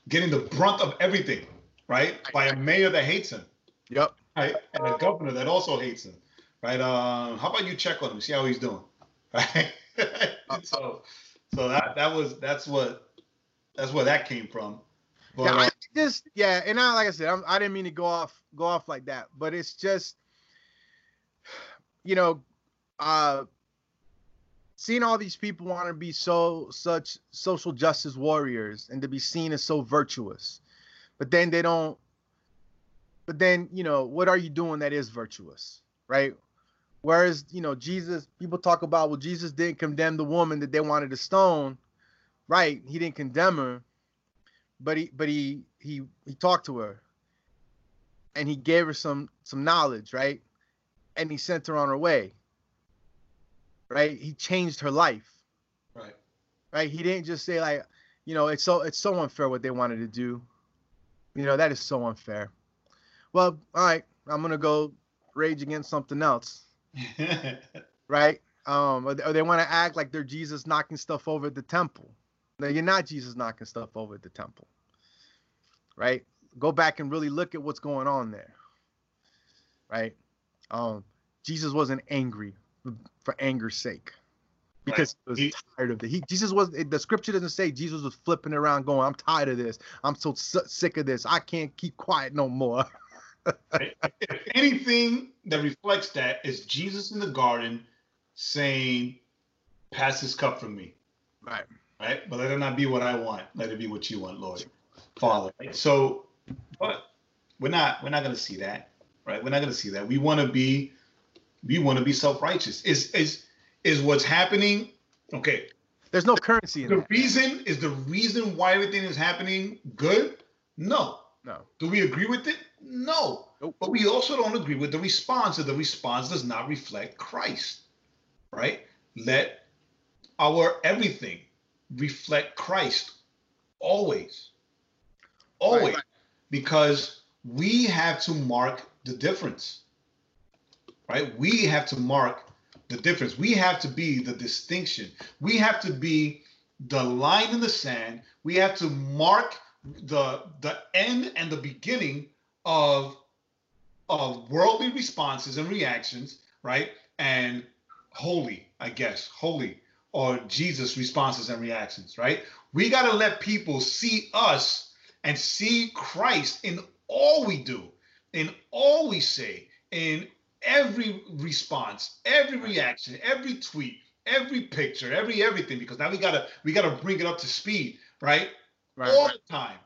Speaker 4: getting the brunt of everything, right? By a mayor that hates him,
Speaker 2: Yep.
Speaker 4: right? And a governor that also hates him, right? Um, how about you check on him, see how he's doing, right? so, so that that was that's what that's where that came from. But
Speaker 2: yeah,
Speaker 4: uh,
Speaker 2: I just yeah, and I like I said, I'm, I didn't mean to go off go off like that, but it's just you know, uh, seeing all these people want to be so such social justice warriors and to be seen as so virtuous, but then they don't. But then you know, what are you doing that is virtuous, right? Whereas you know Jesus, people talk about well, Jesus didn't condemn the woman that they wanted to stone, right? He didn't condemn her, but he but he he he talked to her, and he gave her some some knowledge, right? And he sent her on her way. Right? He changed her life.
Speaker 4: right.
Speaker 2: Right? He didn't just say like, you know, it's so it's so unfair what they wanted to do. You know, that is so unfair. Well, all right, I'm gonna go rage against something else, right? Um, or they, want to act like they're Jesus knocking stuff over at the temple. No, you're not Jesus knocking stuff over at the temple, right? Go back and really look at what's going on there, right? Um, Jesus wasn't angry for anger's sake because he was tired of it. He Jesus was the scripture doesn't say Jesus was flipping around going, "I'm tired of this. I'm so sick of this. I can't keep quiet no more."
Speaker 4: if anything that reflects that is Jesus in the garden saying, "Pass this cup from me."
Speaker 2: right.
Speaker 4: right? But let it not be what I want. Let it be what you want, Lord, Father. Right? So, but we're not we're not gonna see that, right? We're not gonna see that. We want to be we want to be self righteous. Is is is what's happening? Okay.
Speaker 2: There's no currency in
Speaker 4: The
Speaker 2: that.
Speaker 4: reason is the reason why everything is happening good? No.
Speaker 2: No.
Speaker 4: Do we agree with it? No.
Speaker 2: Nope.
Speaker 4: But we also don't agree with the response, and the response does not reflect Christ, right? Let our everything reflect Christ always. Always.
Speaker 2: right.
Speaker 4: Because we have to mark the difference, right? We have to mark the difference. We have to be the distinction. We have to be the line in the sand. We have to mark the the end and the beginning of of worldly responses and reactions, right? And holy, I guess, holy or Jesus responses and reactions, right? We got to let people see us and see Christ in all we do, in all we say, in every response, every reaction, every tweet, every picture, every everything because now we got to we got to bring it up to speed, right?
Speaker 2: Right.
Speaker 4: all
Speaker 2: right.
Speaker 4: the time,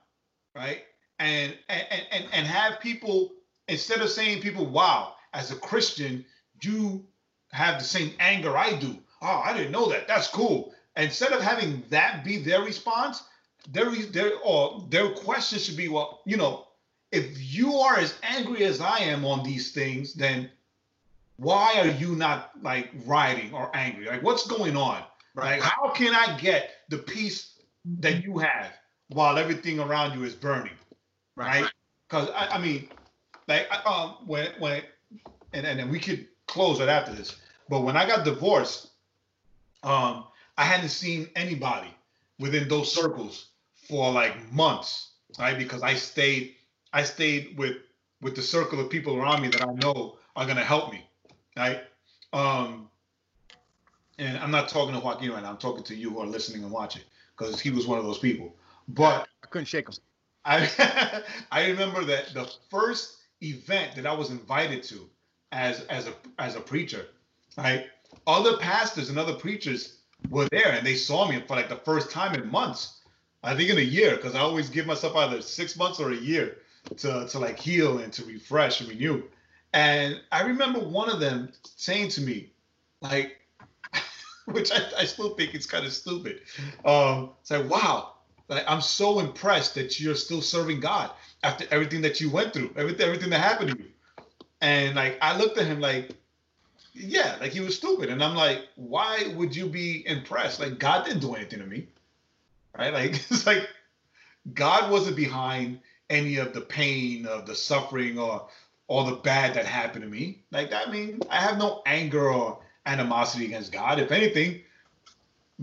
Speaker 4: right? And and and and have people instead of saying people, wow, as a Christian, you have the same anger I do. Oh, I didn't know that. That's cool. Instead of having that be their response, their their or their question should be, well, you know, if you are as angry as I am on these things, then why are you not like rioting or angry? Like, what's going on?
Speaker 2: Right.
Speaker 4: Like, how can I get the peace that you have while everything around you is burning? Right? Because I, I mean, like, um, when when and and then we could close it after this. But when I got divorced, um, I hadn't seen anybody within those circles for like months, right? Because I stayed, I stayed with with the circle of people around me that I know are gonna help me, right? Um, and I'm not talking to Joaquin right now. I'm talking to you who are listening and watching because he was one of those people. But
Speaker 2: I couldn't shake them.
Speaker 4: I I remember that the first event that I was invited to as as a as a preacher, right? Other pastors and other preachers were there and they saw me for like the first time in months. I think in a year, because I always give myself either six months or a year to to like heal and to refresh and renew. And I remember one of them saying to me, like, which I, I still think it's kind of stupid. Um, it's like, wow, like, I'm so impressed that you're still serving God after everything that you went through, everything, everything that happened to you. And like, I looked at him like, yeah, like he was stupid. And I'm like, why would you be impressed? Like, God didn't do anything to me, right? Like, it's like God wasn't behind any of the pain, of the suffering, or all the bad that happened to me. Like, I mean, I have no anger or animosity against God. If anything,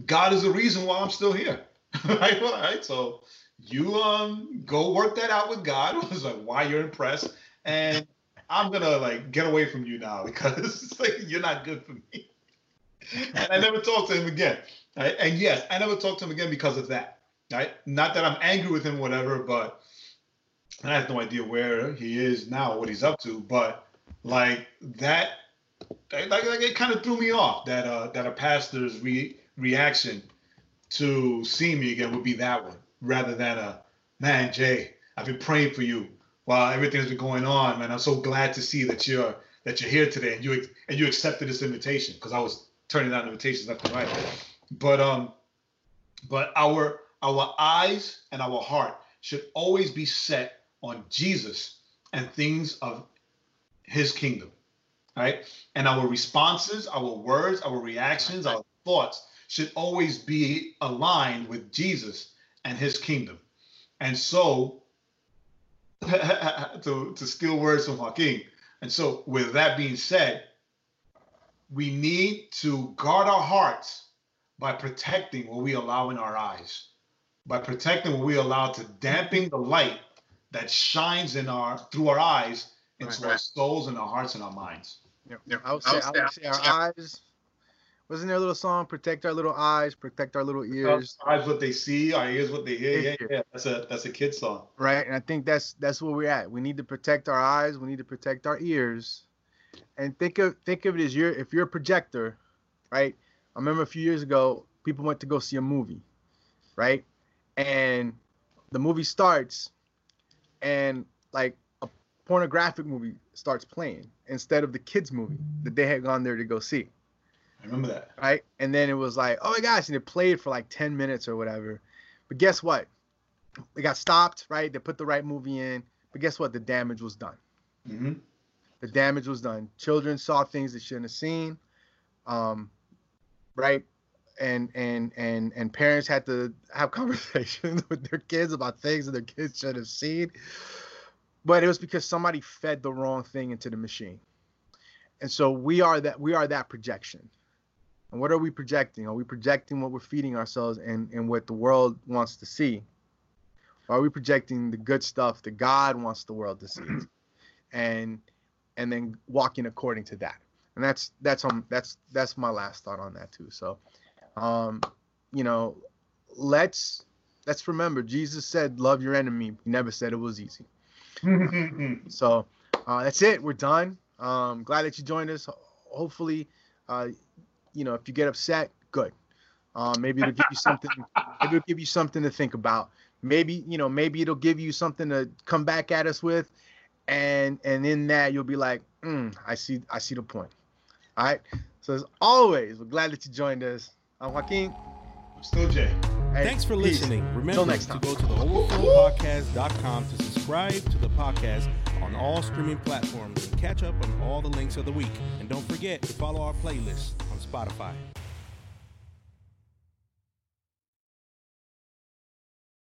Speaker 4: God is the reason why I'm still here. right? All right. So you um go work that out with God. It was like why you're impressed, and I'm gonna like get away from you now because like you're not good for me. and I never talked to him again. Right? And yes, I never talked to him again because of that. Right? Not that I'm angry with him, whatever, but I have no idea where he is now, what he's up to. But like that, like, like it kind of threw me off that uh that a pastor's re- reaction to see me again would be that one rather than a man, Jay, I've been praying for you while everything's been going on, man. I'm so glad to see that you're that you're here today and you and you accepted this invitation because I was turning down invitations left and right. But um, but our our eyes and our heart should always be set on Jesus and things of His kingdom, right? And our responses, our words, our reactions, our thoughts should always be aligned with Jesus and his kingdom. And so, to, to steal words from Joaquin, and so with that being said, we need to guard our hearts by protecting what we allow in our eyes, by protecting what we allow to dampen the light that shines in our through our eyes into right, our souls and our hearts and our minds.
Speaker 2: Yep. Yep. I would say, I would say our eyes wasn't there a little song? Protect our little eyes, protect our little ears.
Speaker 4: Eyes what they see, our ears what they hear. Yeah, yeah. That's a that's a kid song.
Speaker 2: Right. And I think that's that's where we're at. We need to protect our eyes, we need to protect our ears. And think of think of it as you're if you're a projector, right? I remember a few years ago, people went to go see a movie, right? And the movie starts and like a pornographic movie starts playing instead of the kids movie that they had gone there to go see
Speaker 4: I remember that.
Speaker 2: Right? And then it was like, oh my gosh, and it played for like 10 minutes or whatever. But guess what? It got stopped, right? They put the right movie in. But guess what? The damage was done.
Speaker 4: Mm-hmm.
Speaker 2: The damage was done. Children saw things they shouldn't have seen. Um, right? And and and and parents had to have conversations with their kids about things that their kids should have seen. But it was because somebody fed the wrong thing into the machine. And so we are that we are that projection. And what are we projecting? Are we projecting what we're feeding ourselves and, and what the world wants to see? Or are we projecting the good stuff that God wants the world to see? and and then walking according to that. And that's that's um that's that's my last thought on that too. So um you know, let's let's remember Jesus said love your enemy. He never said it was easy. so uh, that's it. We're done. Um, glad that you joined us. Hopefully, uh, you know, if you get upset, good. Uh, maybe it'll give you something. maybe it'll give you something to think about. Maybe you know, maybe it'll give you something to come back at us with, and and in that you'll be like, mm, I see, I see the point. All right. So as always, we're glad that you joined us. I'm Joaquin.
Speaker 4: I'm still Jay.
Speaker 3: Hey, Thanks for peace. listening. Remember next to go to the overflowpodcast.com to subscribe to the podcast on all streaming platforms and catch up on all the links of the week. And don't forget to follow our playlist on Spotify.